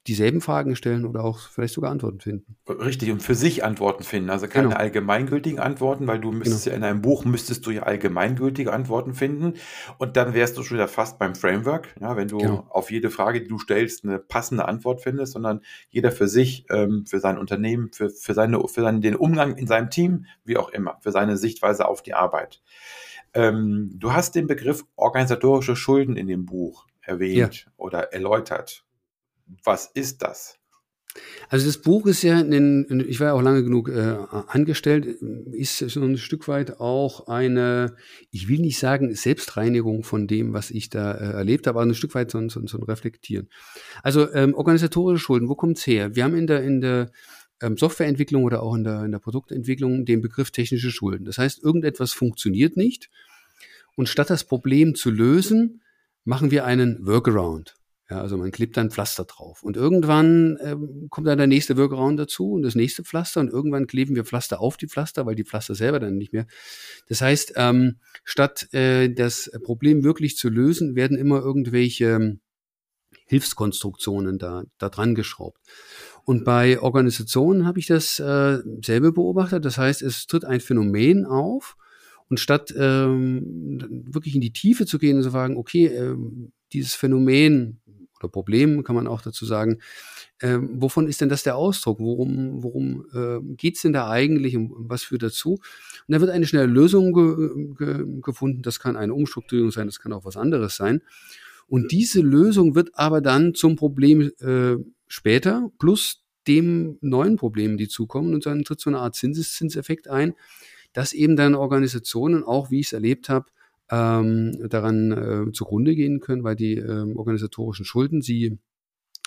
dieselben Fragen stellen oder auch vielleicht sogar Antworten finden. Richtig, und für sich Antworten finden. Also keine genau. allgemeingültigen Antworten, weil du müsstest genau. ja in einem Buch müsstest du ja allgemeingültige Antworten finden. Und dann wärst du schon wieder fast beim Framework, ja, wenn du genau. auf jede Frage, die du stellst, eine passende Antwort findest, sondern jeder für sich, ähm, für sein Unternehmen, für, für, seine, für seinen, den Umgang in seinem Team, wie auch immer, für seine Sichtweise auf die Arbeit. Ähm, du hast den Begriff organisatorische Schulden in dem Buch erwähnt ja. oder erläutert. Was ist das? Also das Buch ist ja, ein, ich war ja auch lange genug äh, angestellt, ist so ein Stück weit auch eine, ich will nicht sagen Selbstreinigung von dem, was ich da äh, erlebt habe, aber ein Stück weit so, so, so ein Reflektieren. Also ähm, organisatorische Schulden, wo kommt's her? Wir haben in der, in der ähm, Softwareentwicklung oder auch in der, in der Produktentwicklung den Begriff technische Schulden. Das heißt, irgendetwas funktioniert nicht und statt das Problem zu lösen, machen wir einen Workaround. Ja, also man klebt dann Pflaster drauf. Und irgendwann ähm, kommt dann der nächste Workaround dazu und das nächste Pflaster und irgendwann kleben wir Pflaster auf die Pflaster, weil die Pflaster selber dann nicht mehr. Das heißt, ähm, statt äh, das Problem wirklich zu lösen, werden immer irgendwelche ähm, Hilfskonstruktionen da, da dran geschraubt. Und bei Organisationen habe ich das äh, selber beobachtet. Das heißt, es tritt ein Phänomen auf und statt ähm, wirklich in die Tiefe zu gehen und zu fragen, okay, ähm, dieses Phänomen oder Problem, kann man auch dazu sagen, ähm, wovon ist denn das der Ausdruck? Worum, worum äh, geht es denn da eigentlich und was führt dazu? Und da wird eine schnelle Lösung ge ge gefunden. Das kann eine Umstrukturierung sein, das kann auch was anderes sein. Und diese Lösung wird aber dann zum Problem äh, später plus dem neuen Problem, die zukommen. Und dann tritt so eine Art Zinseszinseffekt ein, dass eben dann Organisationen, auch wie ich es erlebt habe, ähm, daran äh, zugrunde gehen können, weil die ähm, organisatorischen Schulden sie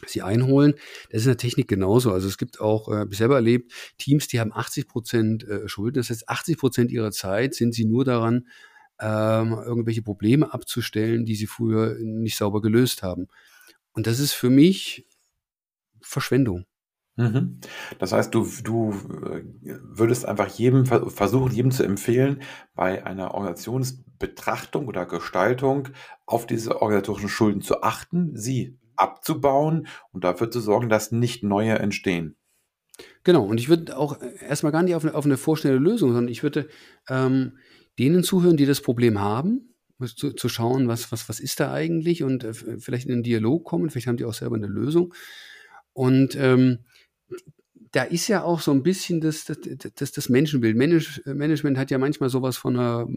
sie einholen. Das ist in der Technik genauso. Also es gibt auch, äh, ich selber erlebt, Teams, die haben 80 Prozent äh, Schulden. Das heißt, 80 Prozent ihrer Zeit sind sie nur daran, ähm, irgendwelche Probleme abzustellen, die sie früher nicht sauber gelöst haben. Und das ist für mich Verschwendung. Mhm. Das heißt, du, du äh, würdest einfach jedem versuchen, jedem zu empfehlen, bei einer Organisationsbetrachtung oder Gestaltung auf diese organisatorischen Schulden zu achten, sie abzubauen und dafür zu sorgen, dass nicht neue entstehen. Genau, und ich würde auch erstmal gar nicht auf eine, auf eine vorschnelle Lösung, sondern ich würde ähm, denen zuhören, die das Problem haben, zu, zu schauen, was, was, was ist da eigentlich und äh, vielleicht in den Dialog kommen, vielleicht haben die auch selber eine Lösung. Und ähm, da ist ja auch so ein bisschen das, das, das, das Menschenbild. Manage, Management hat ja manchmal sowas von einer,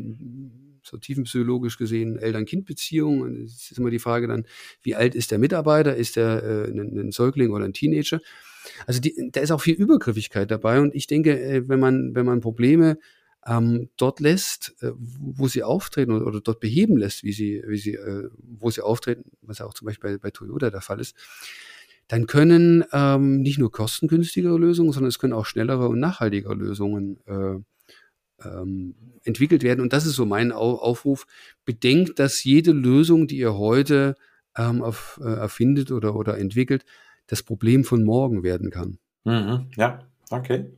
so tiefenpsychologisch gesehen, Eltern-Kind-Beziehung. Es ist immer die Frage dann, wie alt ist der Mitarbeiter? Ist der äh, ein, ein Säugling oder ein Teenager? Also die, da ist auch viel Übergriffigkeit dabei. Und ich denke, äh, wenn man, wenn man Probleme ähm, dort lässt, äh, wo sie auftreten oder, oder, dort beheben lässt, wie sie, wie sie, äh, wo sie auftreten, was ja auch zum Beispiel bei, bei Toyota der Fall ist, dann können ähm, nicht nur kostengünstigere Lösungen, sondern es können auch schnellere und nachhaltigere Lösungen äh, ähm, entwickelt werden. Und das ist so mein Aufruf. Bedenkt, dass jede Lösung, die ihr heute ähm, auf, äh, erfindet oder, oder entwickelt, das Problem von morgen werden kann. Mhm. Ja, okay.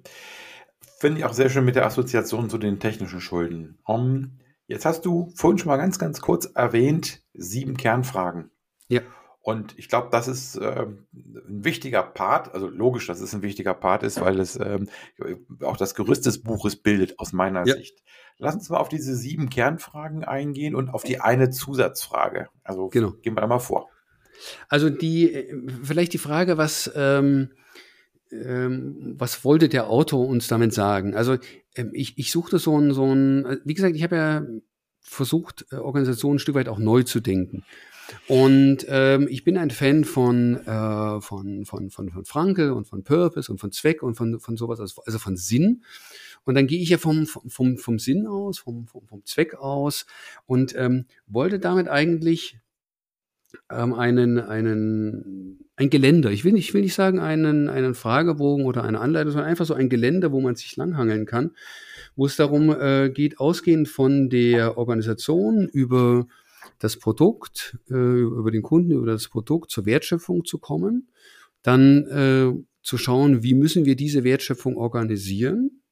Finde ich auch sehr schön mit der Assoziation zu den technischen Schulden. Um, jetzt hast du vorhin schon mal ganz, ganz kurz erwähnt, sieben Kernfragen. Ja. Und ich glaube, das ist äh, ein wichtiger Part, also logisch, dass es ein wichtiger Part ist, weil es ähm, auch das Gerüst des Buches bildet, aus meiner ja. Sicht. Lass uns mal auf diese sieben Kernfragen eingehen und auf die eine Zusatzfrage. Also genau. gehen wir da mal vor. Also die, äh, vielleicht die Frage, was, ähm, ähm, was wollte der Autor uns damit sagen? Also ähm, ich, ich suchte so ein, so ein, äh, wie gesagt, ich habe ja versucht, äh, Organisationen ein Stück weit auch neu zu denken. Und ähm, ich bin ein Fan von, äh, von, von, von, von Franke und von Purpose und von Zweck und von, von sowas, also, also von Sinn. Und dann gehe ich ja vom, vom, vom Sinn aus, vom, vom, vom Zweck aus und ähm, wollte damit eigentlich ähm, einen, einen, ein Geländer. Ich will nicht, ich will nicht sagen einen, einen Fragebogen oder eine Anleitung, sondern einfach so ein Geländer, wo man sich langhangeln kann, wo es darum äh, geht, ausgehend von der Organisation über das Produkt, äh, über den Kunden, über das Produkt zur Wertschöpfung zu kommen, dann äh, zu schauen, wie müssen wir diese Wertschöpfung organisieren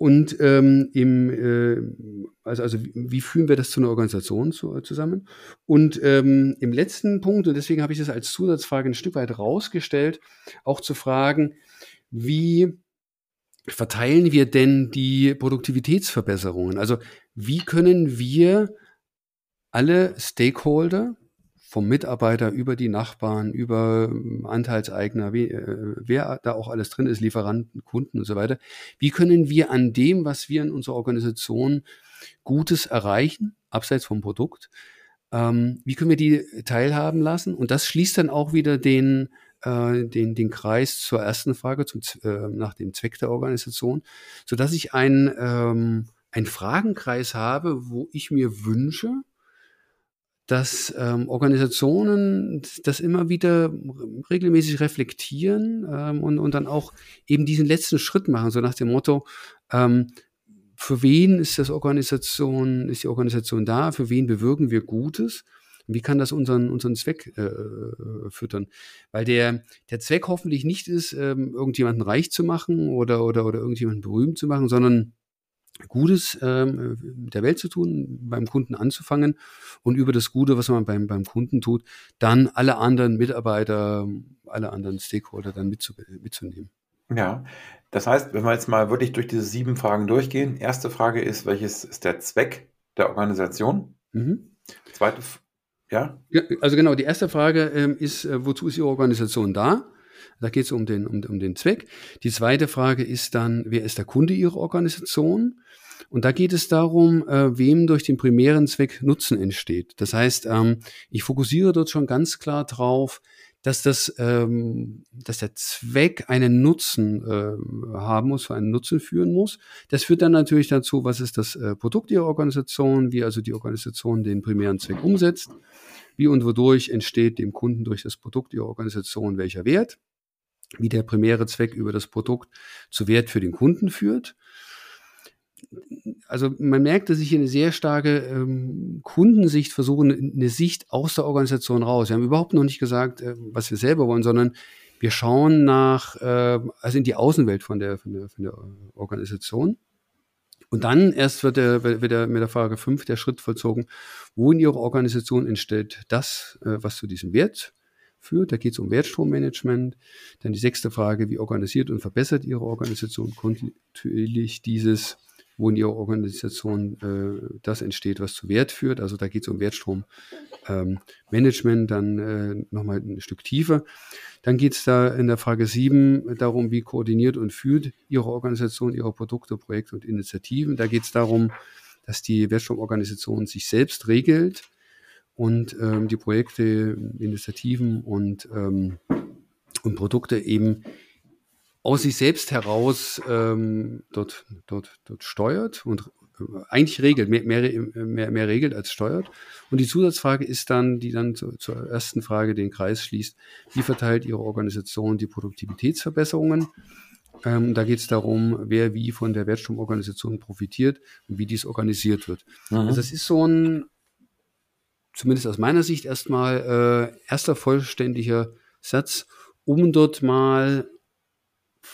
und ähm, im, äh, also, also wie führen wir das zu einer Organisation zu, zusammen? Und ähm, im letzten Punkt, und deswegen habe ich das als Zusatzfrage ein Stück weit rausgestellt, auch zu fragen, wie verteilen wir denn die Produktivitätsverbesserungen? Also wie können wir alle Stakeholder vom Mitarbeiter über die Nachbarn, über ähm, Anteilseigner, wie, äh, wer da auch alles drin ist, Lieferanten, Kunden und so weiter. Wie können wir an dem, was wir in unserer Organisation Gutes erreichen, abseits vom Produkt, ähm, wie können wir die teilhaben lassen? Und das schließt dann auch wieder den, äh, den, den Kreis zur ersten Frage, zum, äh, nach dem Zweck der Organisation, so dass ich einen, ähm, einen Fragenkreis habe, wo ich mir wünsche, dass ähm, Organisationen das immer wieder regelmäßig reflektieren ähm, und, und dann auch eben diesen letzten Schritt machen, so nach dem Motto, ähm, für wen ist das Organisation, ist die Organisation da, für wen bewirken wir Gutes? Wie kann das unseren, unseren Zweck äh, füttern? Weil der, der Zweck hoffentlich nicht ist, ähm, irgendjemanden reich zu machen oder, oder, oder irgendjemanden berühmt zu machen, sondern Gutes ähm, der Welt zu tun, beim Kunden anzufangen und über das Gute, was man beim, beim Kunden tut, dann alle anderen Mitarbeiter, alle anderen Stakeholder dann mitzu, mitzunehmen. Ja, das heißt, wenn wir jetzt mal wirklich durch diese sieben Fragen durchgehen, erste Frage ist, welches ist der Zweck der Organisation? Mhm. Zweite, ja? ja? Also genau, die erste Frage ähm, ist, äh, wozu ist Ihre Organisation da? Da geht es um den, um, um den Zweck. Die zweite Frage ist dann, wer ist der Kunde Ihrer Organisation? Und da geht es darum, äh, wem durch den primären Zweck Nutzen entsteht. Das heißt, ähm, ich fokussiere dort schon ganz klar drauf, dass das, ähm, dass der Zweck einen Nutzen äh, haben muss, einen Nutzen führen muss. Das führt dann natürlich dazu, was ist das äh, Produkt Ihrer Organisation, wie also die Organisation den primären Zweck umsetzt, wie und wodurch entsteht dem Kunden durch das Produkt Ihrer Organisation welcher Wert wie der primäre Zweck über das Produkt zu Wert für den Kunden führt. Also man merkt, dass ich hier eine sehr starke ähm, Kundensicht versuche, eine Sicht aus der Organisation raus. Wir haben überhaupt noch nicht gesagt, äh, was wir selber wollen, sondern wir schauen nach, äh, also in die Außenwelt von der, von der, von der Organisation. Und dann erst wird, der, wird der, mit der Frage 5 der Schritt vollzogen, wo in Ihrer Organisation entsteht das, äh, was zu diesem Wert führt. Da geht es um Wertstrommanagement. Dann die sechste Frage, wie organisiert und verbessert Ihre Organisation kontinuierlich dieses, wo in Ihrer Organisation äh, das entsteht, was zu Wert führt. Also da geht es um Wertstrommanagement, ähm, dann äh, nochmal ein Stück tiefer. Dann geht es da in der Frage sieben darum, wie koordiniert und führt Ihre Organisation ihre Produkte, Projekte und Initiativen. Da geht es darum, dass die Wertstromorganisation sich selbst regelt und ähm, die Projekte, Initiativen und, ähm, und Produkte eben aus sich selbst heraus ähm, dort, dort, dort steuert und äh, eigentlich regelt, mehr, mehr, mehr, mehr regelt als steuert. Und die Zusatzfrage ist dann, die dann zu, zur ersten Frage den Kreis schließt, wie verteilt Ihre Organisation die Produktivitätsverbesserungen? Ähm, da geht es darum, wer wie von der Wertstromorganisation profitiert und wie dies organisiert wird. Mhm. Also das ist so ein zumindest aus meiner Sicht erstmal äh, erster vollständiger Satz, um dort mal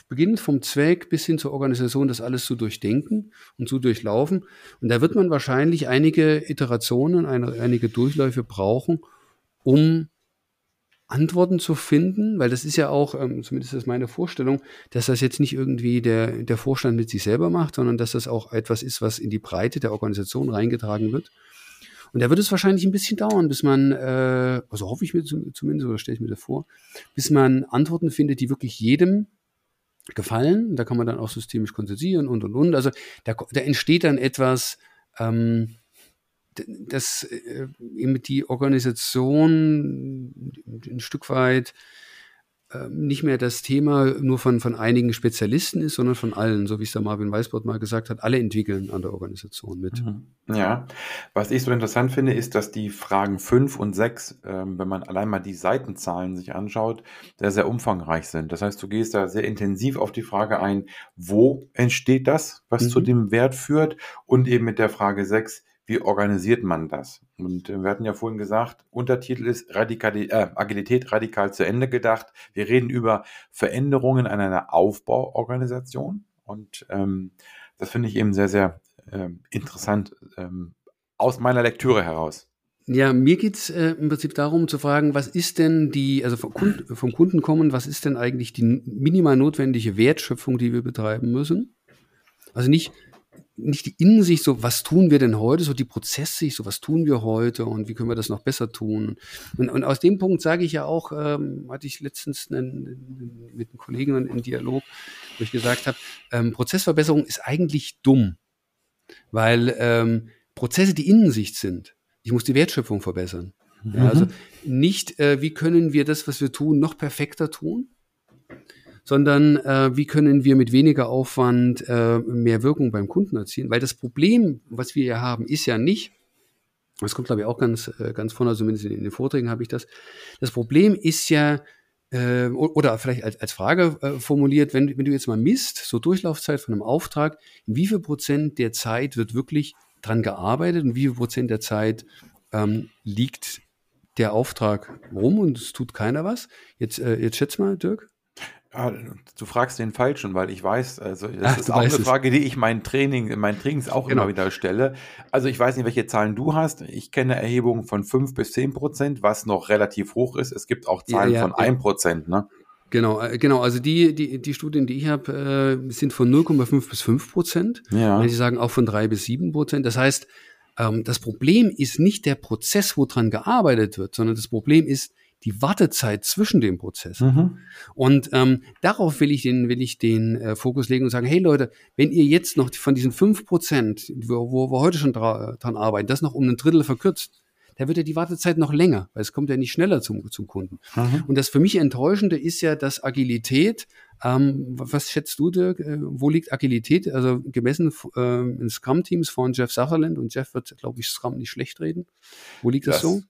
beginnend vom Zweck bis hin zur Organisation das alles zu durchdenken und zu durchlaufen. Und da wird man wahrscheinlich einige Iterationen, eine, einige Durchläufe brauchen, um Antworten zu finden, weil das ist ja auch, ähm, zumindest ist meine Vorstellung, dass das jetzt nicht irgendwie der, der Vorstand mit sich selber macht, sondern dass das auch etwas ist, was in die Breite der Organisation reingetragen wird. Und da wird es wahrscheinlich ein bisschen dauern, bis man, äh, also hoffe ich mir zumindest, oder stelle ich mir das vor, bis man Antworten findet, die wirklich jedem gefallen. Da kann man dann auch systemisch konzentrieren und und und. Also da, da entsteht dann etwas, ähm, dass äh, eben die Organisation ein Stück weit nicht mehr das Thema nur von, von einigen Spezialisten ist, sondern von allen, so wie es der Marvin Weißbord mal gesagt hat, alle entwickeln an der Organisation mit. Mhm. Ja, was ich so interessant finde, ist, dass die Fragen 5 und 6, ähm, wenn man allein mal die Seitenzahlen sich anschaut, sehr, sehr umfangreich sind. Das heißt, du gehst da sehr intensiv auf die Frage ein, wo entsteht das, was mhm. zu dem Wert führt und eben mit der Frage 6, wie organisiert man das? Und äh, wir hatten ja vorhin gesagt, Untertitel ist Radikali äh, Agilität radikal zu Ende gedacht. Wir reden über Veränderungen an einer Aufbauorganisation. Und ähm, das finde ich eben sehr, sehr ähm, interessant ähm, aus meiner Lektüre heraus. Ja, mir geht's äh, im Prinzip darum zu fragen, was ist denn die, also vom, Kunden, vom Kunden kommen, was ist denn eigentlich die minimal notwendige Wertschöpfung, die wir betreiben müssen? Also nicht, nicht die Innensicht, so was tun wir denn heute, so die Prozesssicht, so was tun wir heute und wie können wir das noch besser tun. Und, und aus dem Punkt sage ich ja auch, ähm, hatte ich letztens einen, mit einem Kollegen einen Dialog, wo ich gesagt habe, ähm, Prozessverbesserung ist eigentlich dumm, weil ähm, Prozesse die Innensicht sind. Ich muss die Wertschöpfung verbessern. Mhm. Ja, also nicht, äh, wie können wir das, was wir tun, noch perfekter tun, sondern äh, wie können wir mit weniger Aufwand äh, mehr Wirkung beim Kunden erzielen? Weil das Problem, was wir hier haben, ist ja nicht, das kommt glaube ich auch ganz, äh, ganz vorne, zumindest in, in den Vorträgen habe ich das, das Problem ist ja, äh, oder vielleicht als, als Frage äh, formuliert, wenn, wenn du jetzt mal misst, so Durchlaufzeit von einem Auftrag, in wie viel Prozent der Zeit wird wirklich dran gearbeitet und wie viel Prozent der Zeit ähm, liegt der Auftrag rum und es tut keiner was? Jetzt, äh, jetzt schätz mal, Dirk. Ah, du fragst den Falschen, weil ich weiß, also das Ach, ist auch eine Frage, die ich mein Training, in meinen Trainings auch genau. immer wieder stelle. Also ich weiß nicht, welche Zahlen du hast. Ich kenne Erhebungen von fünf bis zehn Prozent, was noch relativ hoch ist. Es gibt auch Zahlen ja, ja, von ein Prozent, ne? Genau, äh, genau. Also die, die, die Studien, die ich habe, äh, sind von 0,5 bis 5 Prozent. Ja. Sie sagen auch von drei bis sieben Prozent. Das heißt, ähm, das Problem ist nicht der Prozess, wo dran gearbeitet wird, sondern das Problem ist die Wartezeit zwischen den Prozessen. Mhm. Und ähm, darauf will ich den, will ich den äh, Fokus legen und sagen, hey Leute, wenn ihr jetzt noch von diesen fünf Prozent, wo, wo wir heute schon dra dran arbeiten, das noch um ein Drittel verkürzt, da wird ja die Wartezeit noch länger, weil es kommt ja nicht schneller zum, zum Kunden. Mhm. Und das für mich Enttäuschende ist ja, dass Agilität, ähm, was schätzt du, Dirk, äh, wo liegt Agilität? Also gemessen äh, in Scrum-Teams von Jeff Sutherland und Jeff wird, glaube ich, Scrum nicht schlecht reden. Wo liegt das, das so?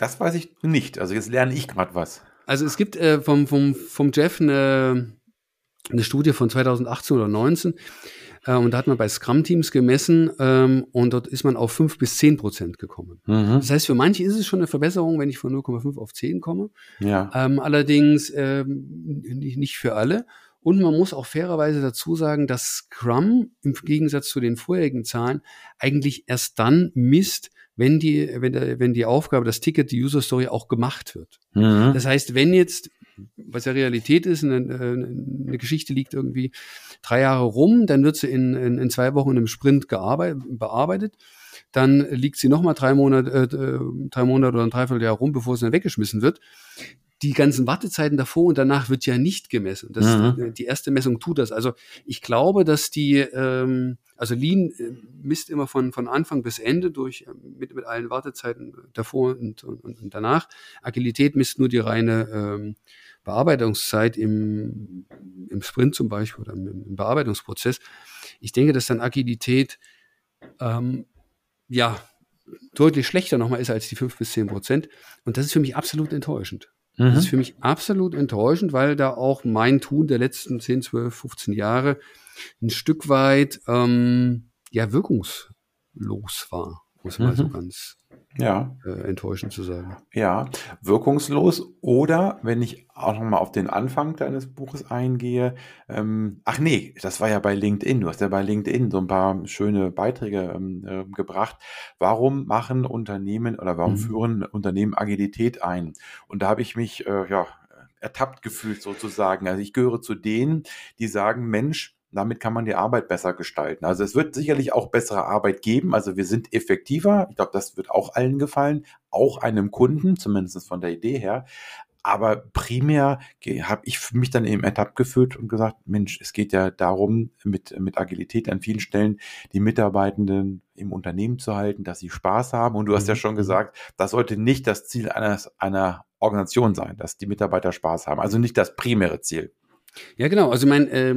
Das weiß ich nicht. Also jetzt lerne ich gerade was. Also es gibt äh, vom, vom, vom Jeff eine, eine Studie von 2018 oder 2019 äh, und da hat man bei Scrum-Teams gemessen ähm, und dort ist man auf 5 bis 10 Prozent gekommen. Mhm. Das heißt, für manche ist es schon eine Verbesserung, wenn ich von 0,5 auf 10 komme. Ja. Ähm, allerdings ähm, nicht, nicht für alle. Und man muss auch fairerweise dazu sagen, dass Scrum im Gegensatz zu den vorherigen Zahlen eigentlich erst dann misst, wenn die, wenn, der, wenn die Aufgabe, das Ticket, die User Story auch gemacht wird. Mhm. Das heißt, wenn jetzt, was ja Realität ist, eine, eine, Geschichte liegt irgendwie drei Jahre rum, dann wird sie in, in, in zwei Wochen in einem Sprint bearbeitet. Dann liegt sie nochmal drei Monate, äh, drei Monate oder ein Dreivierteljahr rum, bevor sie dann weggeschmissen wird die ganzen Wartezeiten davor und danach wird ja nicht gemessen. Das, mhm. Die erste Messung tut das. Also ich glaube, dass die, ähm, also Lean äh, misst immer von, von Anfang bis Ende durch, äh, mit, mit allen Wartezeiten davor und, und, und danach. Agilität misst nur die reine ähm, Bearbeitungszeit im, im Sprint zum Beispiel oder im, im Bearbeitungsprozess. Ich denke, dass dann Agilität ähm, ja deutlich schlechter nochmal ist als die fünf bis zehn Prozent. Und das ist für mich absolut enttäuschend. Mhm. Das ist für mich absolut enttäuschend, weil da auch mein Tun der letzten 10, 12, 15 Jahre ein Stück weit ähm, ja wirkungslos war, muss man mhm. so ganz ja. Äh, enttäuschend zu sagen. Ja, wirkungslos. Oder wenn ich auch nochmal auf den Anfang deines Buches eingehe, ähm, ach nee, das war ja bei LinkedIn. Du hast ja bei LinkedIn so ein paar schöne Beiträge ähm, äh, gebracht. Warum machen Unternehmen oder warum mhm. führen Unternehmen Agilität ein? Und da habe ich mich äh, ja ertappt gefühlt sozusagen. Also ich gehöre zu denen, die sagen, Mensch, damit kann man die Arbeit besser gestalten. Also es wird sicherlich auch bessere Arbeit geben. Also wir sind effektiver. Ich glaube, das wird auch allen gefallen, auch einem Kunden, zumindest von der Idee her. Aber primär habe ich mich dann eben ertappt gefühlt und gesagt, Mensch, es geht ja darum, mit, mit Agilität an vielen Stellen die Mitarbeitenden im Unternehmen zu halten, dass sie Spaß haben. Und du hast ja mhm. schon gesagt, das sollte nicht das Ziel eines, einer Organisation sein, dass die Mitarbeiter Spaß haben. Also nicht das primäre Ziel. Ja, genau. Also mein, äh,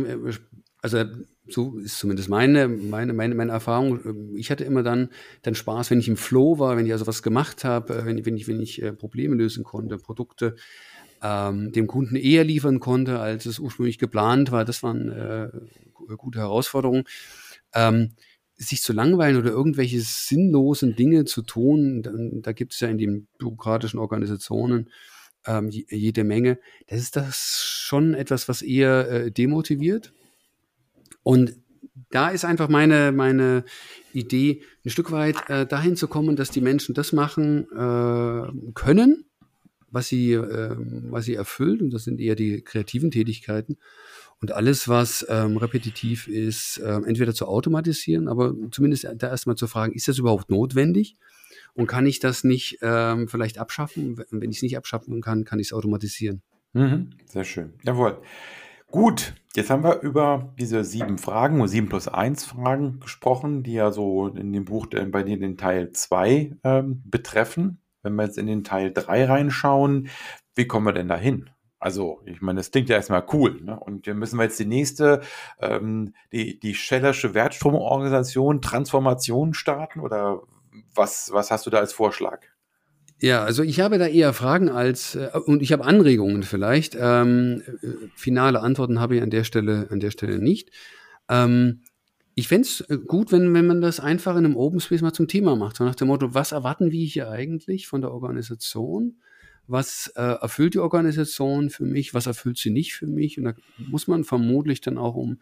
also so ist zumindest meine, meine, meine, meine Erfahrung. Ich hatte immer dann, dann Spaß, wenn ich im Flow war, wenn ich also was gemacht habe, äh, wenn, wenn ich, wenn ich äh, Probleme lösen konnte, Produkte ähm, dem Kunden eher liefern konnte, als es ursprünglich geplant war. Das waren äh, gute Herausforderungen. Ähm, sich zu langweilen oder irgendwelche sinnlosen Dinge zu tun, dann, da gibt es ja in den bürokratischen Organisationen ähm, jede Menge. Das ist das schon etwas, was eher äh, demotiviert und da ist einfach meine, meine Idee, ein Stück weit äh, dahin zu kommen, dass die Menschen das machen äh, können, was sie, äh, was sie erfüllt. Und das sind eher die kreativen Tätigkeiten. Und alles, was ähm, repetitiv ist, äh, entweder zu automatisieren, aber zumindest da erstmal zu fragen, ist das überhaupt notwendig? Und kann ich das nicht ähm, vielleicht abschaffen? Wenn ich es nicht abschaffen kann, kann ich es automatisieren. Mhm, sehr schön. Jawohl. Gut, jetzt haben wir über diese sieben Fragen, oder sieben plus eins Fragen gesprochen, die ja so in dem Buch äh, bei dir den Teil zwei ähm, betreffen. Wenn wir jetzt in den Teil drei reinschauen, wie kommen wir denn da hin? Also, ich meine, das klingt ja erstmal cool. Ne? Und wir müssen wir jetzt die nächste, ähm, die, die Schellersche Wertstromorganisation Transformation starten oder was, was hast du da als Vorschlag? Ja, also ich habe da eher Fragen als äh, und ich habe Anregungen vielleicht. Ähm, äh, finale Antworten habe ich an der Stelle an der Stelle nicht. Ähm, ich fände es äh, gut, wenn, wenn man das einfach in einem Open Space mal zum Thema macht. So nach dem Motto, was erwarten wir hier eigentlich von der Organisation? Was äh, erfüllt die Organisation für mich? Was erfüllt sie nicht für mich? Und da muss man vermutlich dann auch um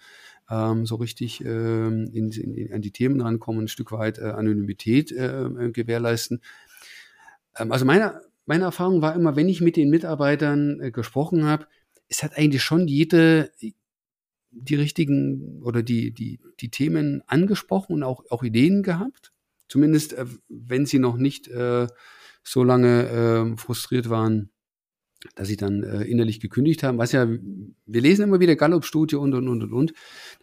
ähm, so richtig ähm, in, in, an die Themen rankommen, ein Stück weit äh, Anonymität äh, gewährleisten. Ähm, also meine, meine Erfahrung war immer, wenn ich mit den Mitarbeitern äh, gesprochen habe, es hat eigentlich schon jede die richtigen oder die, die, die Themen angesprochen und auch, auch Ideen gehabt. Zumindest, äh, wenn sie noch nicht äh, so lange äh, frustriert waren, dass sie dann äh, innerlich gekündigt haben. Was ja, wir lesen immer wieder Gallup-Studie und, und, und, und, und,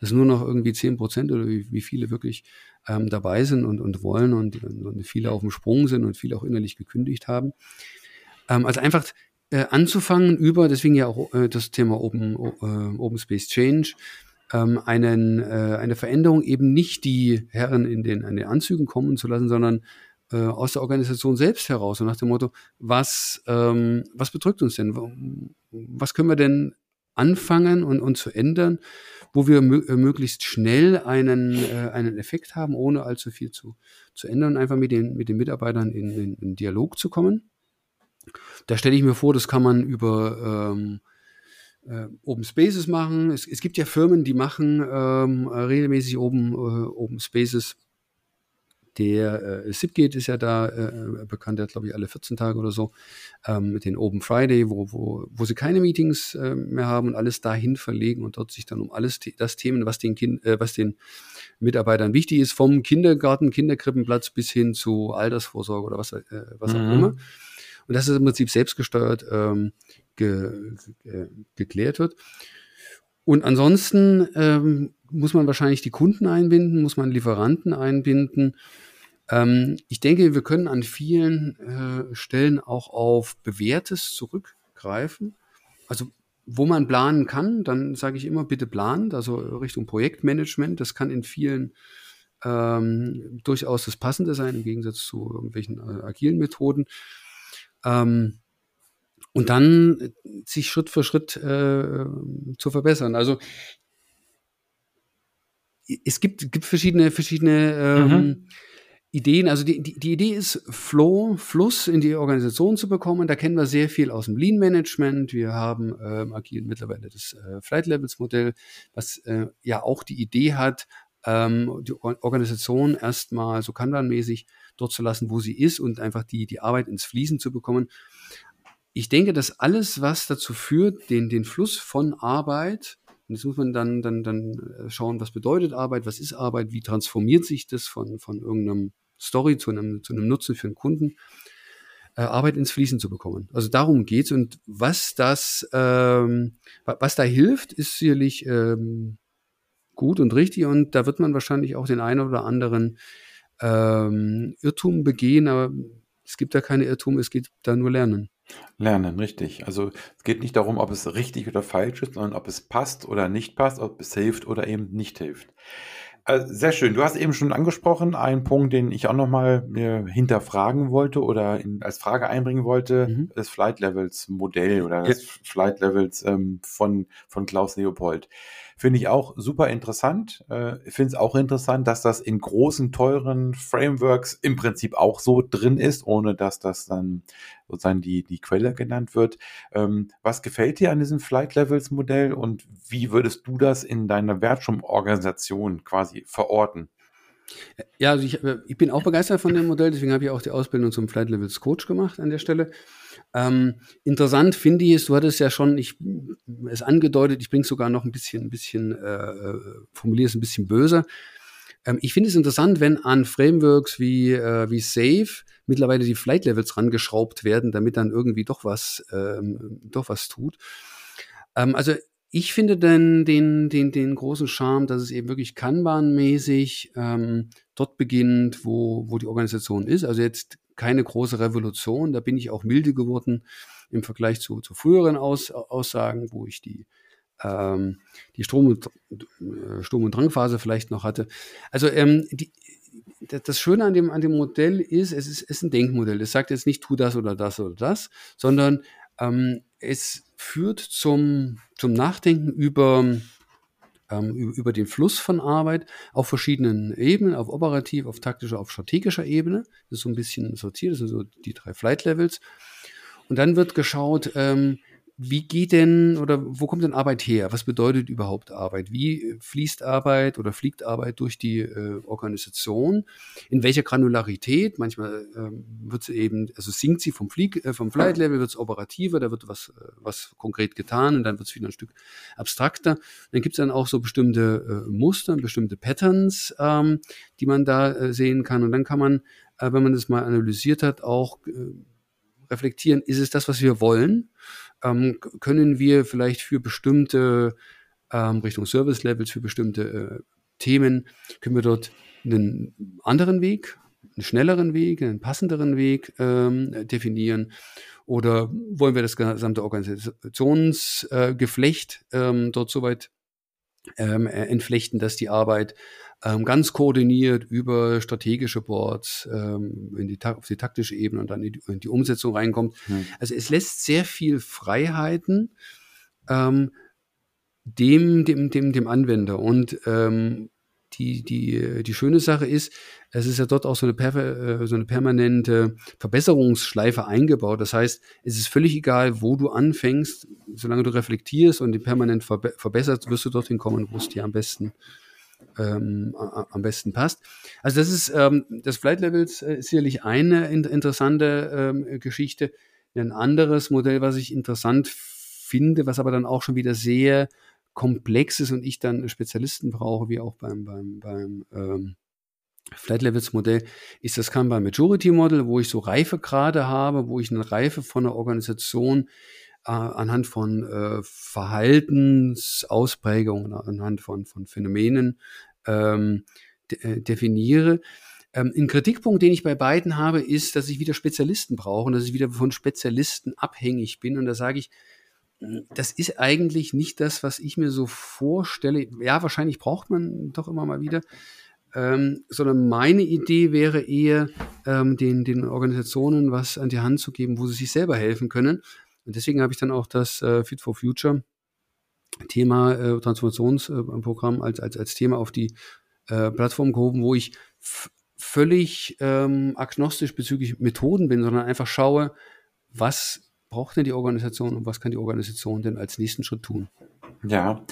dass nur noch irgendwie zehn Prozent oder wie, wie viele wirklich ähm, dabei sind und, und wollen und, und viele auf dem Sprung sind und viele auch innerlich gekündigt haben. Ähm, also einfach äh, anzufangen über, deswegen ja auch äh, das Thema Open, äh, Open Space Change, ähm, einen, äh, eine Veränderung eben nicht die Herren in den, an den Anzügen kommen zu lassen, sondern äh, aus der Organisation selbst heraus und nach dem Motto, was, ähm, was bedrückt uns denn? Was können wir denn anfangen und, und zu ändern, wo wir äh, möglichst schnell einen, äh, einen Effekt haben, ohne allzu viel zu, zu ändern, einfach mit den, mit den Mitarbeitern in, in, in Dialog zu kommen. Da stelle ich mir vor, das kann man über ähm, äh, Open Spaces machen. Es, es gibt ja Firmen, die machen ähm, regelmäßig Open, äh, Open Spaces der äh, Zipgate ist ja da äh, bekannt, der hat, glaube ich, alle 14 Tage oder so, ähm, mit den Open Friday, wo, wo, wo sie keine Meetings äh, mehr haben und alles dahin verlegen und dort sich dann um alles das Themen, was den, kind, äh, was den Mitarbeitern wichtig ist, vom Kindergarten, Kinderkrippenplatz bis hin zu Altersvorsorge oder was, äh, was mhm. auch immer. Und das ist im Prinzip selbstgesteuert ähm, ge, ge, geklärt wird. Und ansonsten ähm, muss man wahrscheinlich die Kunden einbinden, muss man Lieferanten einbinden. Ähm, ich denke, wir können an vielen äh, Stellen auch auf Bewährtes zurückgreifen. Also wo man planen kann, dann sage ich immer, bitte plant, also Richtung Projektmanagement. Das kann in vielen ähm, durchaus das Passende sein, im Gegensatz zu irgendwelchen äh, agilen Methoden. Ähm, und dann sich Schritt für Schritt äh, zu verbessern. Also es gibt, gibt verschiedene, verschiedene ähm, mhm Ideen, also die, die, die Idee ist, Flow, Fluss in die Organisation zu bekommen. Da kennen wir sehr viel aus dem Lean Management. Wir haben ähm, agil mittlerweile das äh, Flight Levels Modell, was äh, ja auch die Idee hat, ähm, die Organisation erstmal so Kanban-mäßig dort zu lassen, wo sie ist und einfach die, die Arbeit ins Fließen zu bekommen. Ich denke, dass alles, was dazu führt, den, den Fluss von Arbeit und jetzt muss man dann, dann, dann äh, schauen, was bedeutet Arbeit, was ist Arbeit, wie transformiert sich das von, von irgendeinem Story zu einem, zu einem Nutzen für einen Kunden, äh, Arbeit ins Fließen zu bekommen. Also darum geht's und was das, ähm, was da hilft, ist sicherlich ähm, gut und richtig und da wird man wahrscheinlich auch den einen oder anderen ähm, Irrtum begehen, aber es gibt da keine Irrtum, es geht da nur Lernen. Lernen, richtig. Also es geht nicht darum, ob es richtig oder falsch ist, sondern ob es passt oder nicht passt, ob es hilft oder eben nicht hilft. Äh, sehr schön. Du hast eben schon angesprochen, einen Punkt, den ich auch nochmal mir hinterfragen wollte oder in, als Frage einbringen wollte, mhm. das Flight Levels Modell oder das ja. Flight Levels ähm, von, von Klaus Leopold. Finde ich auch super interessant. Äh, ich finde es auch interessant, dass das in großen, teuren Frameworks im Prinzip auch so drin ist, ohne dass das dann sozusagen die, die Quelle genannt wird. Ähm, was gefällt dir an diesem Flight Levels Modell und wie würdest du das in deiner Wertschöpfungsorganisation quasi verorten? Ja, also ich, äh, ich, bin auch begeistert von dem Modell, deswegen habe ich auch die Ausbildung zum Flight Levels Coach gemacht an der Stelle. Ähm, interessant finde ich es, du hattest ja schon ich, es angedeutet, ich bringe es sogar noch ein bisschen, ein bisschen, äh, formuliere es ein bisschen böser. Ähm, ich finde es interessant, wenn an Frameworks wie, äh, wie Safe mittlerweile die Flight Levels rangeschraubt werden, damit dann irgendwie doch was, ähm, doch was tut. Ähm, also ich finde den, den, den, den großen Charme, dass es eben wirklich Kanban-mäßig ähm, dort beginnt, wo, wo die Organisation ist. Also jetzt keine große Revolution. Da bin ich auch milde geworden im Vergleich zu, zu früheren Aus, Aussagen, wo ich die, ähm, die Strom- und, äh, Sturm- und Drangphase vielleicht noch hatte. Also ähm, die, das Schöne an dem, an dem Modell ist, es ist, ist ein Denkmodell. Es sagt jetzt nicht, tu das oder das oder das, sondern ähm, es führt zum, zum Nachdenken über ähm, über den Fluss von Arbeit auf verschiedenen Ebenen, auf operativ, auf taktischer, auf strategischer Ebene. Das ist so ein bisschen sortiert, das sind so die drei Flight Levels. Und dann wird geschaut, ähm, wie geht denn oder wo kommt denn Arbeit her? Was bedeutet überhaupt Arbeit? Wie fließt Arbeit oder fliegt Arbeit durch die äh, Organisation? In welcher Granularität? Manchmal ähm, wird sie eben, also sinkt sie vom, Flieg, äh, vom Flight Level, wird es operativer, da wird was, äh, was konkret getan und dann wird es wieder ein Stück abstrakter. Dann gibt es dann auch so bestimmte äh, Muster, bestimmte Patterns, ähm, die man da äh, sehen kann. Und dann kann man, äh, wenn man das mal analysiert hat, auch äh, reflektieren, ist es das, was wir wollen? Ähm, können wir vielleicht für bestimmte ähm, Richtung Service Levels, für bestimmte äh, Themen, können wir dort einen anderen Weg, einen schnelleren Weg, einen passenderen Weg ähm, definieren? Oder wollen wir das gesamte Organisationsgeflecht äh, ähm, dort soweit ähm, äh, entflechten, dass die Arbeit ähm, ganz koordiniert über strategische Boards ähm, in die, auf die taktische Ebene und dann in die, in die Umsetzung reinkommt. Mhm. Also es lässt sehr viel Freiheiten ähm, dem, dem, dem, dem Anwender. Und ähm, die, die, die schöne Sache ist, es ist ja dort auch so eine, äh, so eine permanente Verbesserungsschleife eingebaut. Das heißt, es ist völlig egal, wo du anfängst, solange du reflektierst und die permanent verbe verbesserst, wirst du dorthin kommen, wo es dir am besten ähm, am besten passt. Also das ist ähm, das Flight Levels äh, ist sicherlich eine in interessante ähm, Geschichte. Ein anderes Modell, was ich interessant finde, was aber dann auch schon wieder sehr komplex ist und ich dann Spezialisten brauche, wie auch beim, beim, beim ähm, Flight Levels Modell, ist das Kanban Majority Model, wo ich so Reifegrade habe, wo ich eine Reife von einer Organisation äh, anhand von äh, Verhaltensausprägungen, anhand von, von Phänomenen ähm, de äh, definiere. Ähm, ein Kritikpunkt, den ich bei beiden habe, ist, dass ich wieder Spezialisten brauche und dass ich wieder von Spezialisten abhängig bin. Und da sage ich, das ist eigentlich nicht das, was ich mir so vorstelle. Ja, wahrscheinlich braucht man doch immer mal wieder. Ähm, sondern meine Idee wäre eher, ähm, den, den Organisationen was an die Hand zu geben, wo sie sich selber helfen können. Und deswegen habe ich dann auch das äh, Fit for Future Thema äh, Transformationsprogramm als, als, als Thema auf die äh, Plattform gehoben, wo ich völlig ähm, agnostisch bezüglich Methoden bin, sondern einfach schaue, was braucht denn die Organisation und was kann die Organisation denn als nächsten Schritt tun? Ja,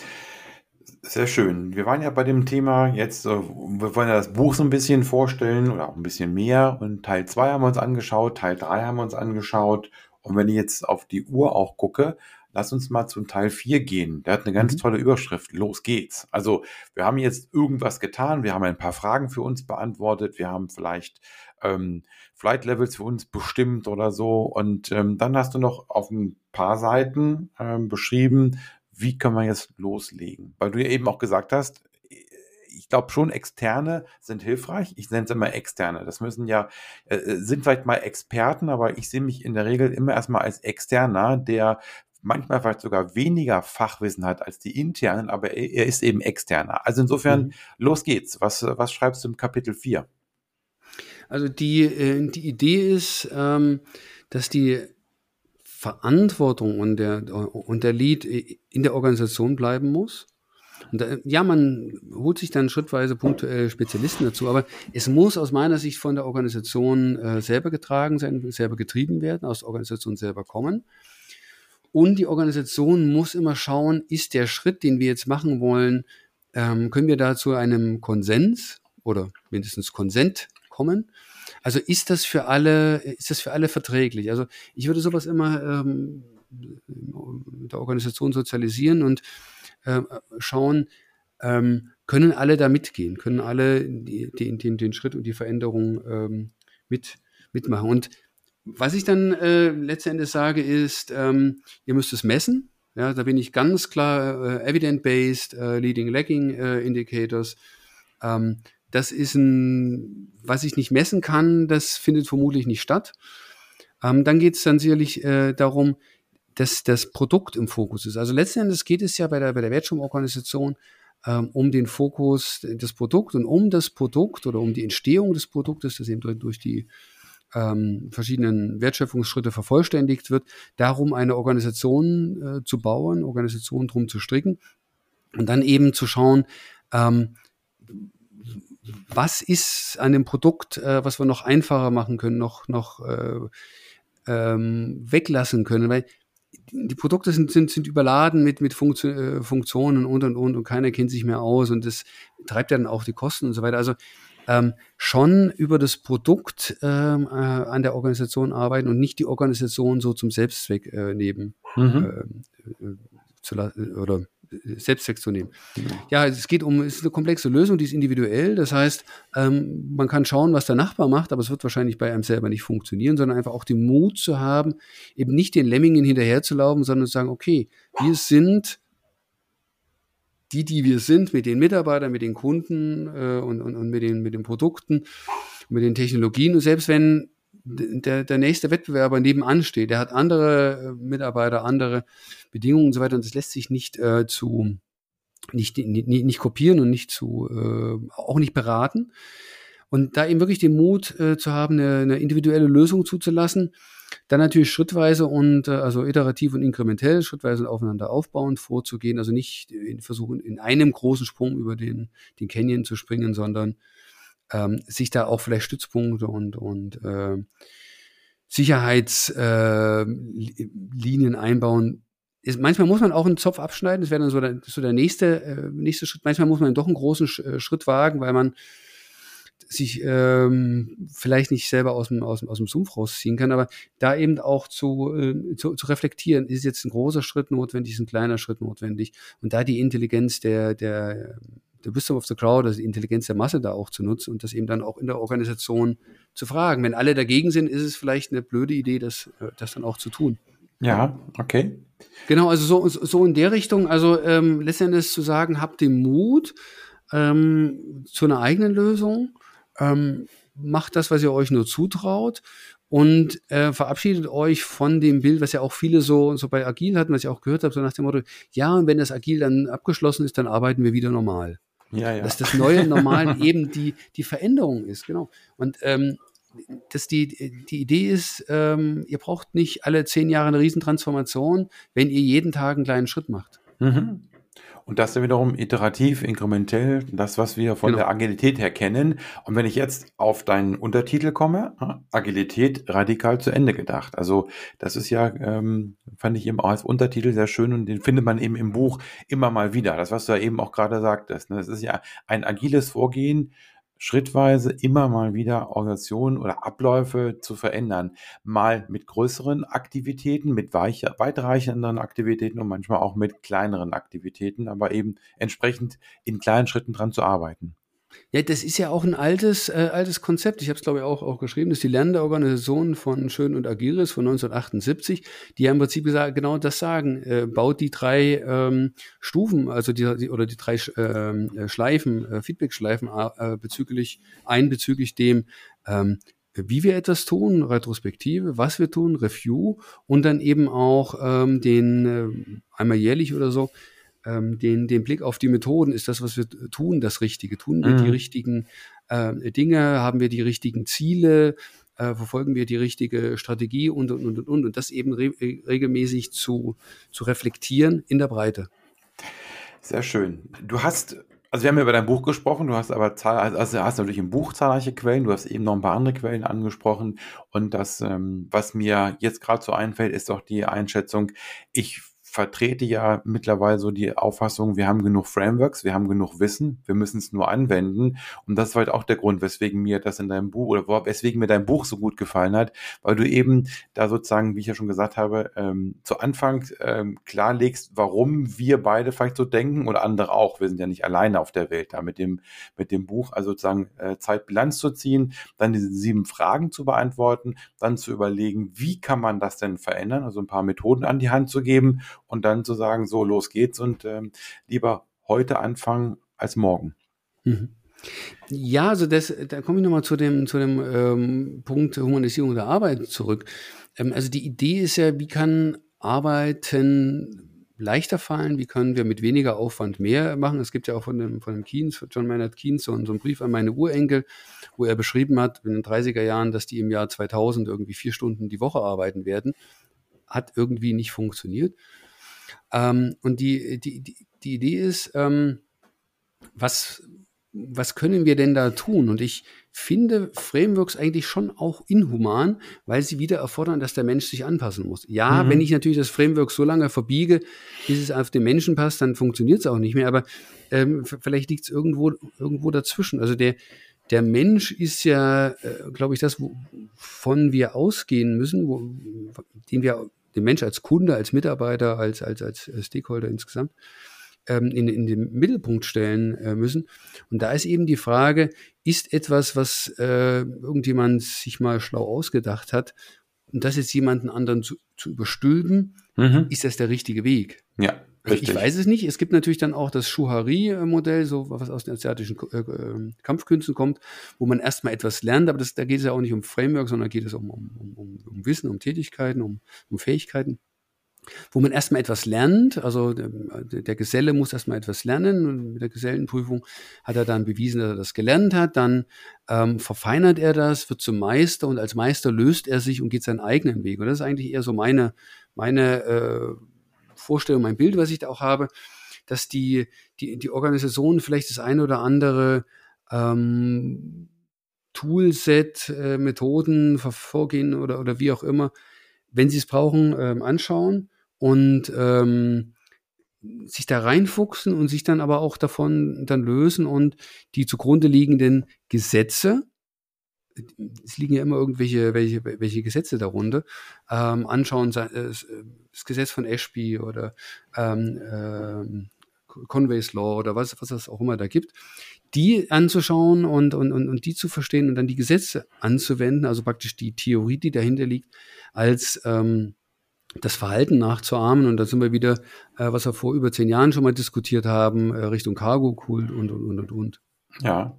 sehr schön. Wir waren ja bei dem Thema jetzt, äh, wir wollen ja das Buch so ein bisschen vorstellen oder auch ein bisschen mehr. Und Teil 2 haben wir uns angeschaut, Teil 3 haben wir uns angeschaut. Und wenn ich jetzt auf die Uhr auch gucke, lass uns mal zum Teil 4 gehen. Der hat eine ganz mhm. tolle Überschrift. Los geht's. Also wir haben jetzt irgendwas getan. Wir haben ein paar Fragen für uns beantwortet. Wir haben vielleicht ähm, Flight Levels für uns bestimmt oder so. Und ähm, dann hast du noch auf ein paar Seiten ähm, beschrieben, wie können wir jetzt loslegen? Weil du ja eben auch gesagt hast, ich glaube schon, externe sind hilfreich. Ich nenne es immer externe. Das müssen ja, äh, äh, sind vielleicht mal Experten, aber ich sehe mich in der Regel immer erstmal als externer, der manchmal vielleicht sogar weniger Fachwissen hat als die internen, aber er, er ist eben externer. Also insofern, mhm. los geht's. Was, was schreibst du im Kapitel 4? Also die, äh, die Idee ist, ähm, dass die Verantwortung und der, und der Lead in der Organisation bleiben muss. Da, ja, man holt sich dann schrittweise punktuell Spezialisten dazu, aber es muss aus meiner Sicht von der Organisation äh, selber getragen sein, selber getrieben werden, aus der Organisation selber kommen. Und die Organisation muss immer schauen, ist der Schritt, den wir jetzt machen wollen, ähm, können wir da zu einem Konsens oder mindestens Konsent kommen? Also ist das für alle, ist das für alle verträglich? Also ich würde sowas immer ähm, mit der Organisation sozialisieren und äh, schauen, ähm, können alle da mitgehen, können alle die, die, den, den Schritt und die Veränderung ähm, mit, mitmachen. Und was ich dann äh, letztendlich sage, ist, ähm, ihr müsst es messen. Ja, da bin ich ganz klar äh, evident-based, äh, leading lagging äh, indicators. Ähm, das ist ein, was ich nicht messen kann, das findet vermutlich nicht statt. Ähm, dann geht es dann sicherlich äh, darum, dass das Produkt im Fokus ist. Also letzten Endes geht es ja bei der, bei der Wertschöpfungsorganisation ähm, um den Fokus des Produkts und um das Produkt oder um die Entstehung des Produktes, das eben durch die ähm, verschiedenen Wertschöpfungsschritte vervollständigt wird, darum eine Organisation äh, zu bauen, Organisation drum zu stricken und dann eben zu schauen, ähm, was ist an dem Produkt, äh, was wir noch einfacher machen können, noch, noch äh, ähm, weglassen können. Weil die Produkte sind, sind, sind überladen mit, mit Funktion, äh, Funktionen und und und und keiner kennt sich mehr aus und das treibt ja dann auch die Kosten und so weiter. Also ähm, schon über das Produkt ähm, äh, an der Organisation arbeiten und nicht die Organisation so zum Selbstzweck äh, nehmen mhm. äh, äh zu oder Selbstzweck zu nehmen. Ja, es geht um, es ist eine komplexe Lösung, die ist individuell. Das heißt, ähm, man kann schauen, was der Nachbar macht, aber es wird wahrscheinlich bei einem selber nicht funktionieren, sondern einfach auch den Mut zu haben, eben nicht den Lemmingen hinterherzulaufen, sondern zu sagen, okay, wir sind die, die wir sind, mit den Mitarbeitern, mit den Kunden äh, und, und, und mit, den, mit den Produkten, mit den Technologien. Und selbst wenn der, der nächste Wettbewerber nebenan steht, der hat andere äh, Mitarbeiter, andere Bedingungen und so weiter und das lässt sich nicht äh, zu nicht, nicht, nicht kopieren und nicht zu äh, auch nicht beraten. Und da eben wirklich den Mut äh, zu haben, eine, eine individuelle Lösung zuzulassen, dann natürlich schrittweise und äh, also iterativ und inkrementell, schrittweise aufeinander aufbauend vorzugehen, also nicht in, versuchen, in einem großen Sprung über den, den Canyon zu springen, sondern ähm, sich da auch vielleicht Stützpunkte und, und äh, Sicherheitslinien äh, einbauen. Ist, manchmal muss man auch einen Zopf abschneiden, das wäre dann so der, so der nächste, äh, nächste Schritt. Manchmal muss man doch einen großen Sch äh, Schritt wagen, weil man sich ähm, vielleicht nicht selber aus dem, aus, dem, aus dem Sumpf rausziehen kann, aber da eben auch zu, äh, zu, zu reflektieren, ist jetzt ein großer Schritt notwendig, ist ein kleiner Schritt notwendig und da die Intelligenz der, der der Wisdom of the Crowd, also die Intelligenz der Masse da auch zu nutzen und das eben dann auch in der Organisation zu fragen. Wenn alle dagegen sind, ist es vielleicht eine blöde Idee, das, äh, das dann auch zu tun. Ja, okay. Genau, also so, so in der Richtung, also ähm, letztendlich zu sagen, habt den Mut ähm, zu einer eigenen Lösung, ähm, macht das, was ihr euch nur zutraut und äh, verabschiedet euch von dem Bild, was ja auch viele so, so bei Agil hatten, was ich auch gehört habe, so nach dem Motto, ja, und wenn das Agil dann abgeschlossen ist, dann arbeiten wir wieder normal. Ja, ja. Dass das neue Normal eben die, die Veränderung ist, genau. Und ähm, dass die, die Idee ist, ähm, ihr braucht nicht alle zehn Jahre eine Riesentransformation, wenn ihr jeden Tag einen kleinen Schritt macht. Mhm. Und das ist wiederum iterativ, inkrementell, das, was wir von genau. der Agilität her kennen. Und wenn ich jetzt auf deinen Untertitel komme, Agilität radikal zu Ende gedacht. Also das ist ja, ähm, fand ich eben auch als Untertitel sehr schön und den findet man eben im Buch immer mal wieder. Das, was du ja eben auch gerade sagtest. Ne? Das ist ja ein agiles Vorgehen, schrittweise immer mal wieder Organisationen oder Abläufe zu verändern. Mal mit größeren Aktivitäten, mit weicher, weitreichenden Aktivitäten und manchmal auch mit kleineren Aktivitäten, aber eben entsprechend in kleinen Schritten dran zu arbeiten. Ja, das ist ja auch ein altes, äh, altes Konzept. Ich habe es, glaube ich, auch, auch geschrieben. Das ist die lernende Organisation von Schön und Agiris von 1978, die ja im Prinzip gesagt, genau das sagen. Äh, baut die drei ähm, Stufen, also die, die oder die drei ähm, äh, Schleifen, äh, Feedback-Schleifen äh, bezüglich, ein bezüglich dem, ähm, wie wir etwas tun, Retrospektive, was wir tun, Review und dann eben auch ähm, den äh, einmal jährlich oder so ähm, den, den Blick auf die Methoden, ist das, was wir tun, das Richtige? Tun wir mhm. die richtigen äh, Dinge? Haben wir die richtigen Ziele? Äh, verfolgen wir die richtige Strategie und, und, und, und, und das eben re regelmäßig zu, zu reflektieren in der Breite. Sehr schön. Du hast also wir haben ja über dein Buch gesprochen, du hast aber zahl also hast natürlich im Buch zahlreiche Quellen, du hast eben noch ein paar andere Quellen angesprochen und das, ähm, was mir jetzt gerade so einfällt, ist doch die Einschätzung, ich vertrete ja mittlerweile so die Auffassung, wir haben genug Frameworks, wir haben genug Wissen, wir müssen es nur anwenden. Und das war halt auch der Grund, weswegen mir das in deinem Buch oder weswegen mir dein Buch so gut gefallen hat, weil du eben da sozusagen, wie ich ja schon gesagt habe, ähm, zu Anfang ähm, klarlegst, warum wir beide vielleicht so denken oder andere auch. Wir sind ja nicht alleine auf der Welt da mit dem, mit dem Buch, also sozusagen äh, Zeitbilanz zu ziehen, dann diese sieben Fragen zu beantworten, dann zu überlegen, wie kann man das denn verändern, also ein paar Methoden an die Hand zu geben und dann zu sagen, so los geht's und ähm, lieber heute anfangen als morgen. Mhm. Ja, also das, da komme ich nochmal zu dem, zu dem ähm, Punkt Humanisierung der Arbeit zurück. Ähm, also die Idee ist ja, wie kann Arbeiten leichter fallen, wie können wir mit weniger Aufwand mehr machen. Es gibt ja auch von dem, von dem Keynes, John Maynard Keynes, so, so einen Brief an meine Urenkel, wo er beschrieben hat, in den 30er Jahren, dass die im Jahr 2000 irgendwie vier Stunden die Woche arbeiten werden. Hat irgendwie nicht funktioniert. Ähm, und die, die, die, die Idee ist, ähm, was, was können wir denn da tun? Und ich finde Frameworks eigentlich schon auch inhuman, weil sie wieder erfordern, dass der Mensch sich anpassen muss. Ja, mhm. wenn ich natürlich das Framework so lange verbiege, bis es auf den Menschen passt, dann funktioniert es auch nicht mehr. Aber ähm, vielleicht liegt es irgendwo, irgendwo dazwischen. Also der, der Mensch ist ja, äh, glaube ich, das, wovon wir ausgehen müssen, wo, den wir den Mensch als Kunde, als Mitarbeiter, als, als, als Stakeholder insgesamt ähm, in, in den Mittelpunkt stellen äh, müssen. Und da ist eben die Frage, ist etwas, was äh, irgendjemand sich mal schlau ausgedacht hat, und das jetzt jemanden anderen zu, zu überstülpen, mhm. ist das der richtige Weg? Ja. Also ich weiß es nicht. Es gibt natürlich dann auch das Shuhari-Modell, so was aus den asiatischen äh, äh, Kampfkünsten kommt, wo man erstmal etwas lernt, aber das, da geht es ja auch nicht um Framework, sondern geht es um, um, um, um Wissen, um Tätigkeiten, um, um Fähigkeiten wo man erstmal etwas lernt. Also der, der, Geselle muss erstmal etwas lernen und mit der Gesellenprüfung hat er dann bewiesen, dass er das gelernt hat. Dann ähm, verfeinert er das, wird zum Meister und als Meister löst er sich und geht seinen eigenen Weg. Und das ist eigentlich eher so meine, meine äh, Vorstellung, mein Bild, was ich da auch habe, dass die, die, die Organisation vielleicht das eine oder andere ähm, Toolset, äh, Methoden, Vorgehen oder, oder wie auch immer, wenn sie es brauchen, ähm, anschauen und ähm, sich da reinfuchsen und sich dann aber auch davon dann lösen und die zugrunde liegenden Gesetze, es liegen ja immer irgendwelche welche, welche Gesetze darunter, ähm, anschauen, äh, das Gesetz von Ashby oder ähm, ähm, Conway's Law oder was, was es auch immer da gibt, die anzuschauen und, und, und, und die zu verstehen und dann die Gesetze anzuwenden, also praktisch die Theorie, die dahinter liegt, als ähm, das Verhalten nachzuahmen. Und da sind wir wieder, äh, was wir vor über zehn Jahren schon mal diskutiert haben, äh, Richtung Cargo-Kult und, und, und, und. Ja,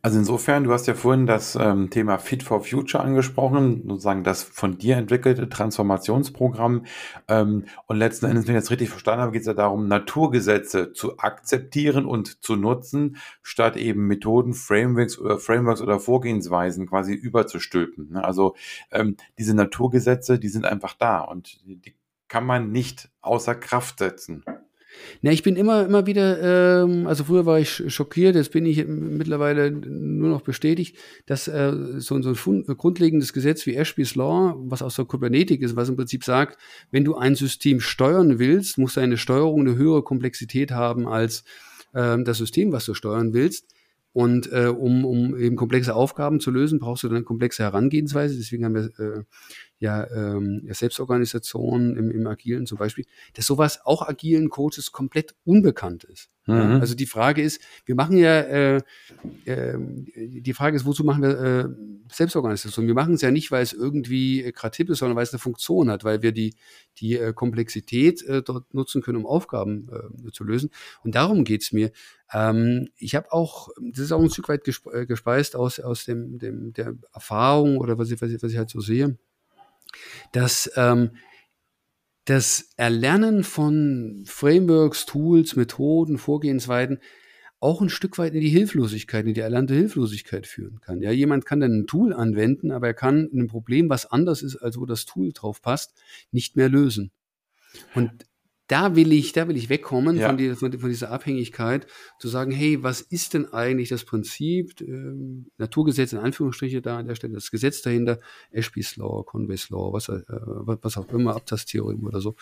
also insofern, du hast ja vorhin das ähm, Thema Fit for Future angesprochen, sozusagen das von dir entwickelte Transformationsprogramm. Ähm, und letzten Endes, wenn ich das richtig verstanden habe, geht es ja darum, Naturgesetze zu akzeptieren und zu nutzen, statt eben Methoden, Frameworks oder Frameworks oder Vorgehensweisen quasi überzustülpen. Ne? Also ähm, diese Naturgesetze, die sind einfach da und die kann man nicht außer Kraft setzen. Ja, ich bin immer, immer wieder, ähm, also früher war ich schockiert, jetzt bin ich mittlerweile nur noch bestätigt, dass äh, so, so ein grundlegendes Gesetz wie Ashby's Law, was aus der Kybernetik ist, was im Prinzip sagt, wenn du ein System steuern willst, muss deine Steuerung eine höhere Komplexität haben als äh, das System, was du steuern willst. Und äh, um, um eben komplexe Aufgaben zu lösen, brauchst du dann komplexe Herangehensweise. Deswegen haben wir äh, ja, ähm, Selbstorganisation im, im Agilen zum Beispiel, dass sowas auch agilen Coaches komplett unbekannt ist. Mhm. Also die Frage ist, wir machen ja, äh, äh, die Frage ist, wozu machen wir äh, Selbstorganisation? Wir machen es ja nicht, weil es irgendwie äh, hip ist, sondern weil es eine Funktion hat, weil wir die, die äh, Komplexität äh, dort nutzen können, um Aufgaben zu lösen. Und darum geht's mir. Ähm, ich habe auch, das ist auch ein Stück weit äh, gespeist aus, aus dem, dem, der Erfahrung oder was ich, was ich, was ich halt so sehe dass ähm, das Erlernen von Frameworks, Tools, Methoden, Vorgehensweisen auch ein Stück weit in die Hilflosigkeit, in die erlernte Hilflosigkeit führen kann. Ja, jemand kann dann ein Tool anwenden, aber er kann ein Problem, was anders ist, als wo das Tool drauf passt, nicht mehr lösen. Und da will ich, da will ich wegkommen ja. von, die, von, von, dieser Abhängigkeit, zu sagen, hey, was ist denn eigentlich das Prinzip, ähm, Naturgesetz in Anführungsstriche da an der Stelle, das Gesetz dahinter, Ashby's Law, Conway's Law, was, äh, was auch immer, Abtasttheorem oder so.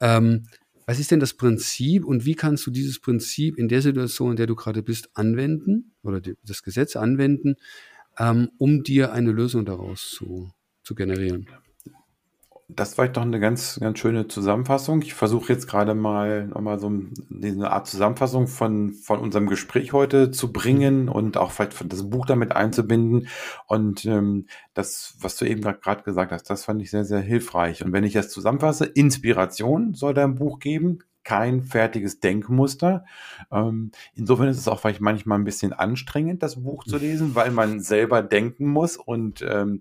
Ähm, was ist denn das Prinzip und wie kannst du dieses Prinzip in der Situation, in der du gerade bist, anwenden oder die, das Gesetz anwenden, ähm, um dir eine Lösung daraus zu, zu generieren? Das war doch eine ganz, ganz schöne Zusammenfassung. Ich versuche jetzt gerade mal nochmal so eine Art Zusammenfassung von, von unserem Gespräch heute zu bringen und auch vielleicht das Buch damit einzubinden. Und ähm, das, was du eben gerade gesagt hast, das fand ich sehr, sehr hilfreich. Und wenn ich das zusammenfasse, Inspiration soll dein Buch geben, kein fertiges Denkmuster. Ähm, insofern ist es auch vielleicht manchmal ein bisschen anstrengend, das Buch zu lesen, weil man selber denken muss und ähm,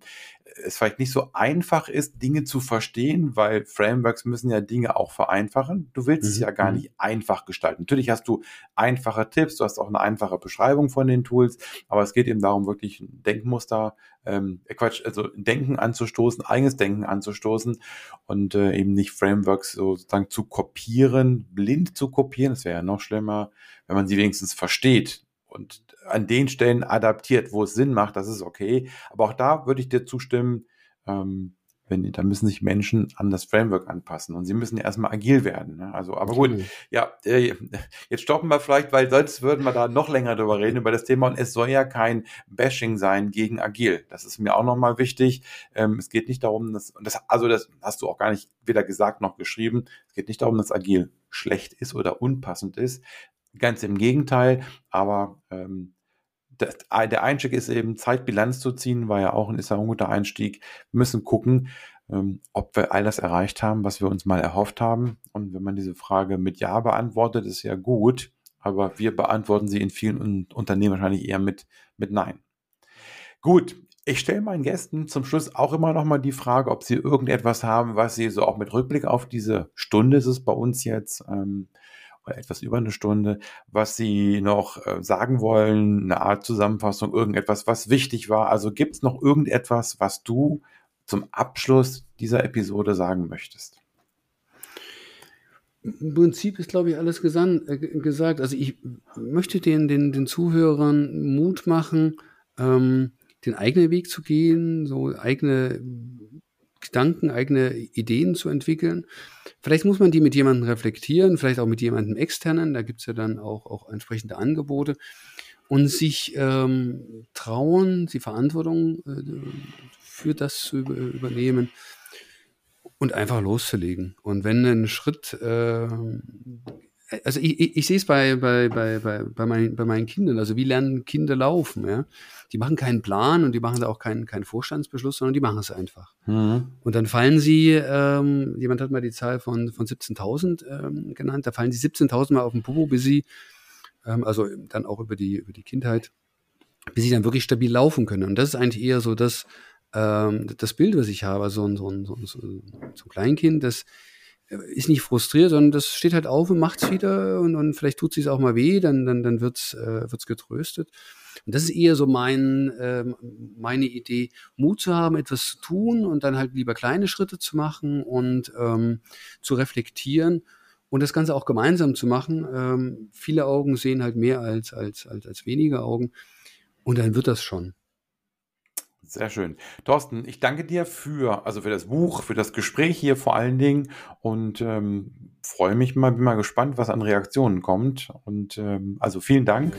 es vielleicht nicht so einfach ist, Dinge zu verstehen, weil Frameworks müssen ja Dinge auch vereinfachen. Du willst mhm. es ja gar mhm. nicht einfach gestalten. Natürlich hast du einfache Tipps, du hast auch eine einfache Beschreibung von den Tools, aber es geht eben darum, wirklich ein Denkmuster, ähm, äh, Quatsch, also Denken anzustoßen, eigenes Denken anzustoßen und äh, eben nicht Frameworks sozusagen zu kopieren, blind zu kopieren. Das wäre ja noch schlimmer, wenn man sie wenigstens versteht und an den Stellen adaptiert, wo es Sinn macht, das ist okay. Aber auch da würde ich dir zustimmen, ähm, wenn, da müssen sich Menschen an das Framework anpassen und sie müssen erstmal agil werden. Ne? Also, aber gut, mhm. ja, äh, jetzt stoppen wir vielleicht, weil sonst würden wir da noch länger drüber reden, über das Thema. Und es soll ja kein Bashing sein gegen agil. Das ist mir auch nochmal wichtig. Ähm, es geht nicht darum, dass, das, also das hast du auch gar nicht weder gesagt noch geschrieben. Es geht nicht darum, dass agil schlecht ist oder unpassend ist. Ganz im Gegenteil, aber ähm, das, der Einstieg ist eben Zeitbilanz zu ziehen, war ja auch ein, ist ja ein guter Einstieg. Wir müssen gucken, ähm, ob wir all das erreicht haben, was wir uns mal erhofft haben. Und wenn man diese Frage mit Ja beantwortet, ist ja gut, aber wir beantworten sie in vielen Unternehmen wahrscheinlich eher mit, mit Nein. Gut, ich stelle meinen Gästen zum Schluss auch immer noch mal die Frage, ob sie irgendetwas haben, was sie so auch mit Rückblick auf diese Stunde ist es bei uns jetzt, ähm, oder etwas über eine Stunde, was Sie noch äh, sagen wollen, eine Art Zusammenfassung, irgendetwas, was wichtig war. Also gibt es noch irgendetwas, was du zum Abschluss dieser Episode sagen möchtest? Im Prinzip ist, glaube ich, alles gesan äh, gesagt. Also ich möchte den, den, den Zuhörern Mut machen, ähm, den eigenen Weg zu gehen, so eigene Gedanken, eigene Ideen zu entwickeln. Vielleicht muss man die mit jemandem reflektieren, vielleicht auch mit jemandem externen, da gibt's ja dann auch, auch entsprechende Angebote und sich ähm, trauen, die Verantwortung äh, für das zu über, übernehmen und einfach loszulegen. Und wenn ein Schritt äh, also ich, ich, ich sehe es bei, bei, bei, bei, bei, mein, bei meinen Kindern. Also wie lernen Kinder laufen? Ja? Die machen keinen Plan und die machen da auch keinen, keinen Vorstandsbeschluss, sondern die machen es einfach. Mhm. Und dann fallen sie, ähm, jemand hat mal die Zahl von, von 17.000 ähm, genannt, da fallen sie 17.000 Mal auf den Popo, bis sie, ähm, also dann auch über die, über die Kindheit, bis sie dann wirklich stabil laufen können. Und das ist eigentlich eher so das, ähm, das Bild, was ich habe, so ein, so ein, so ein, so ein Kleinkind, das ist nicht frustriert, sondern das steht halt auf und macht's wieder und, und vielleicht tut es auch mal weh, dann, dann, dann wird's, äh, wird's getröstet. Und das ist eher so mein, äh, meine Idee, Mut zu haben, etwas zu tun und dann halt lieber kleine Schritte zu machen und ähm, zu reflektieren und das Ganze auch gemeinsam zu machen. Ähm, viele Augen sehen halt mehr als, als, als, als wenige Augen und dann wird das schon. Sehr schön. Thorsten, ich danke dir für, also für das Buch, für das Gespräch hier vor allen Dingen und ähm, freue mich mal, bin mal gespannt, was an Reaktionen kommt. Und ähm, also vielen Dank.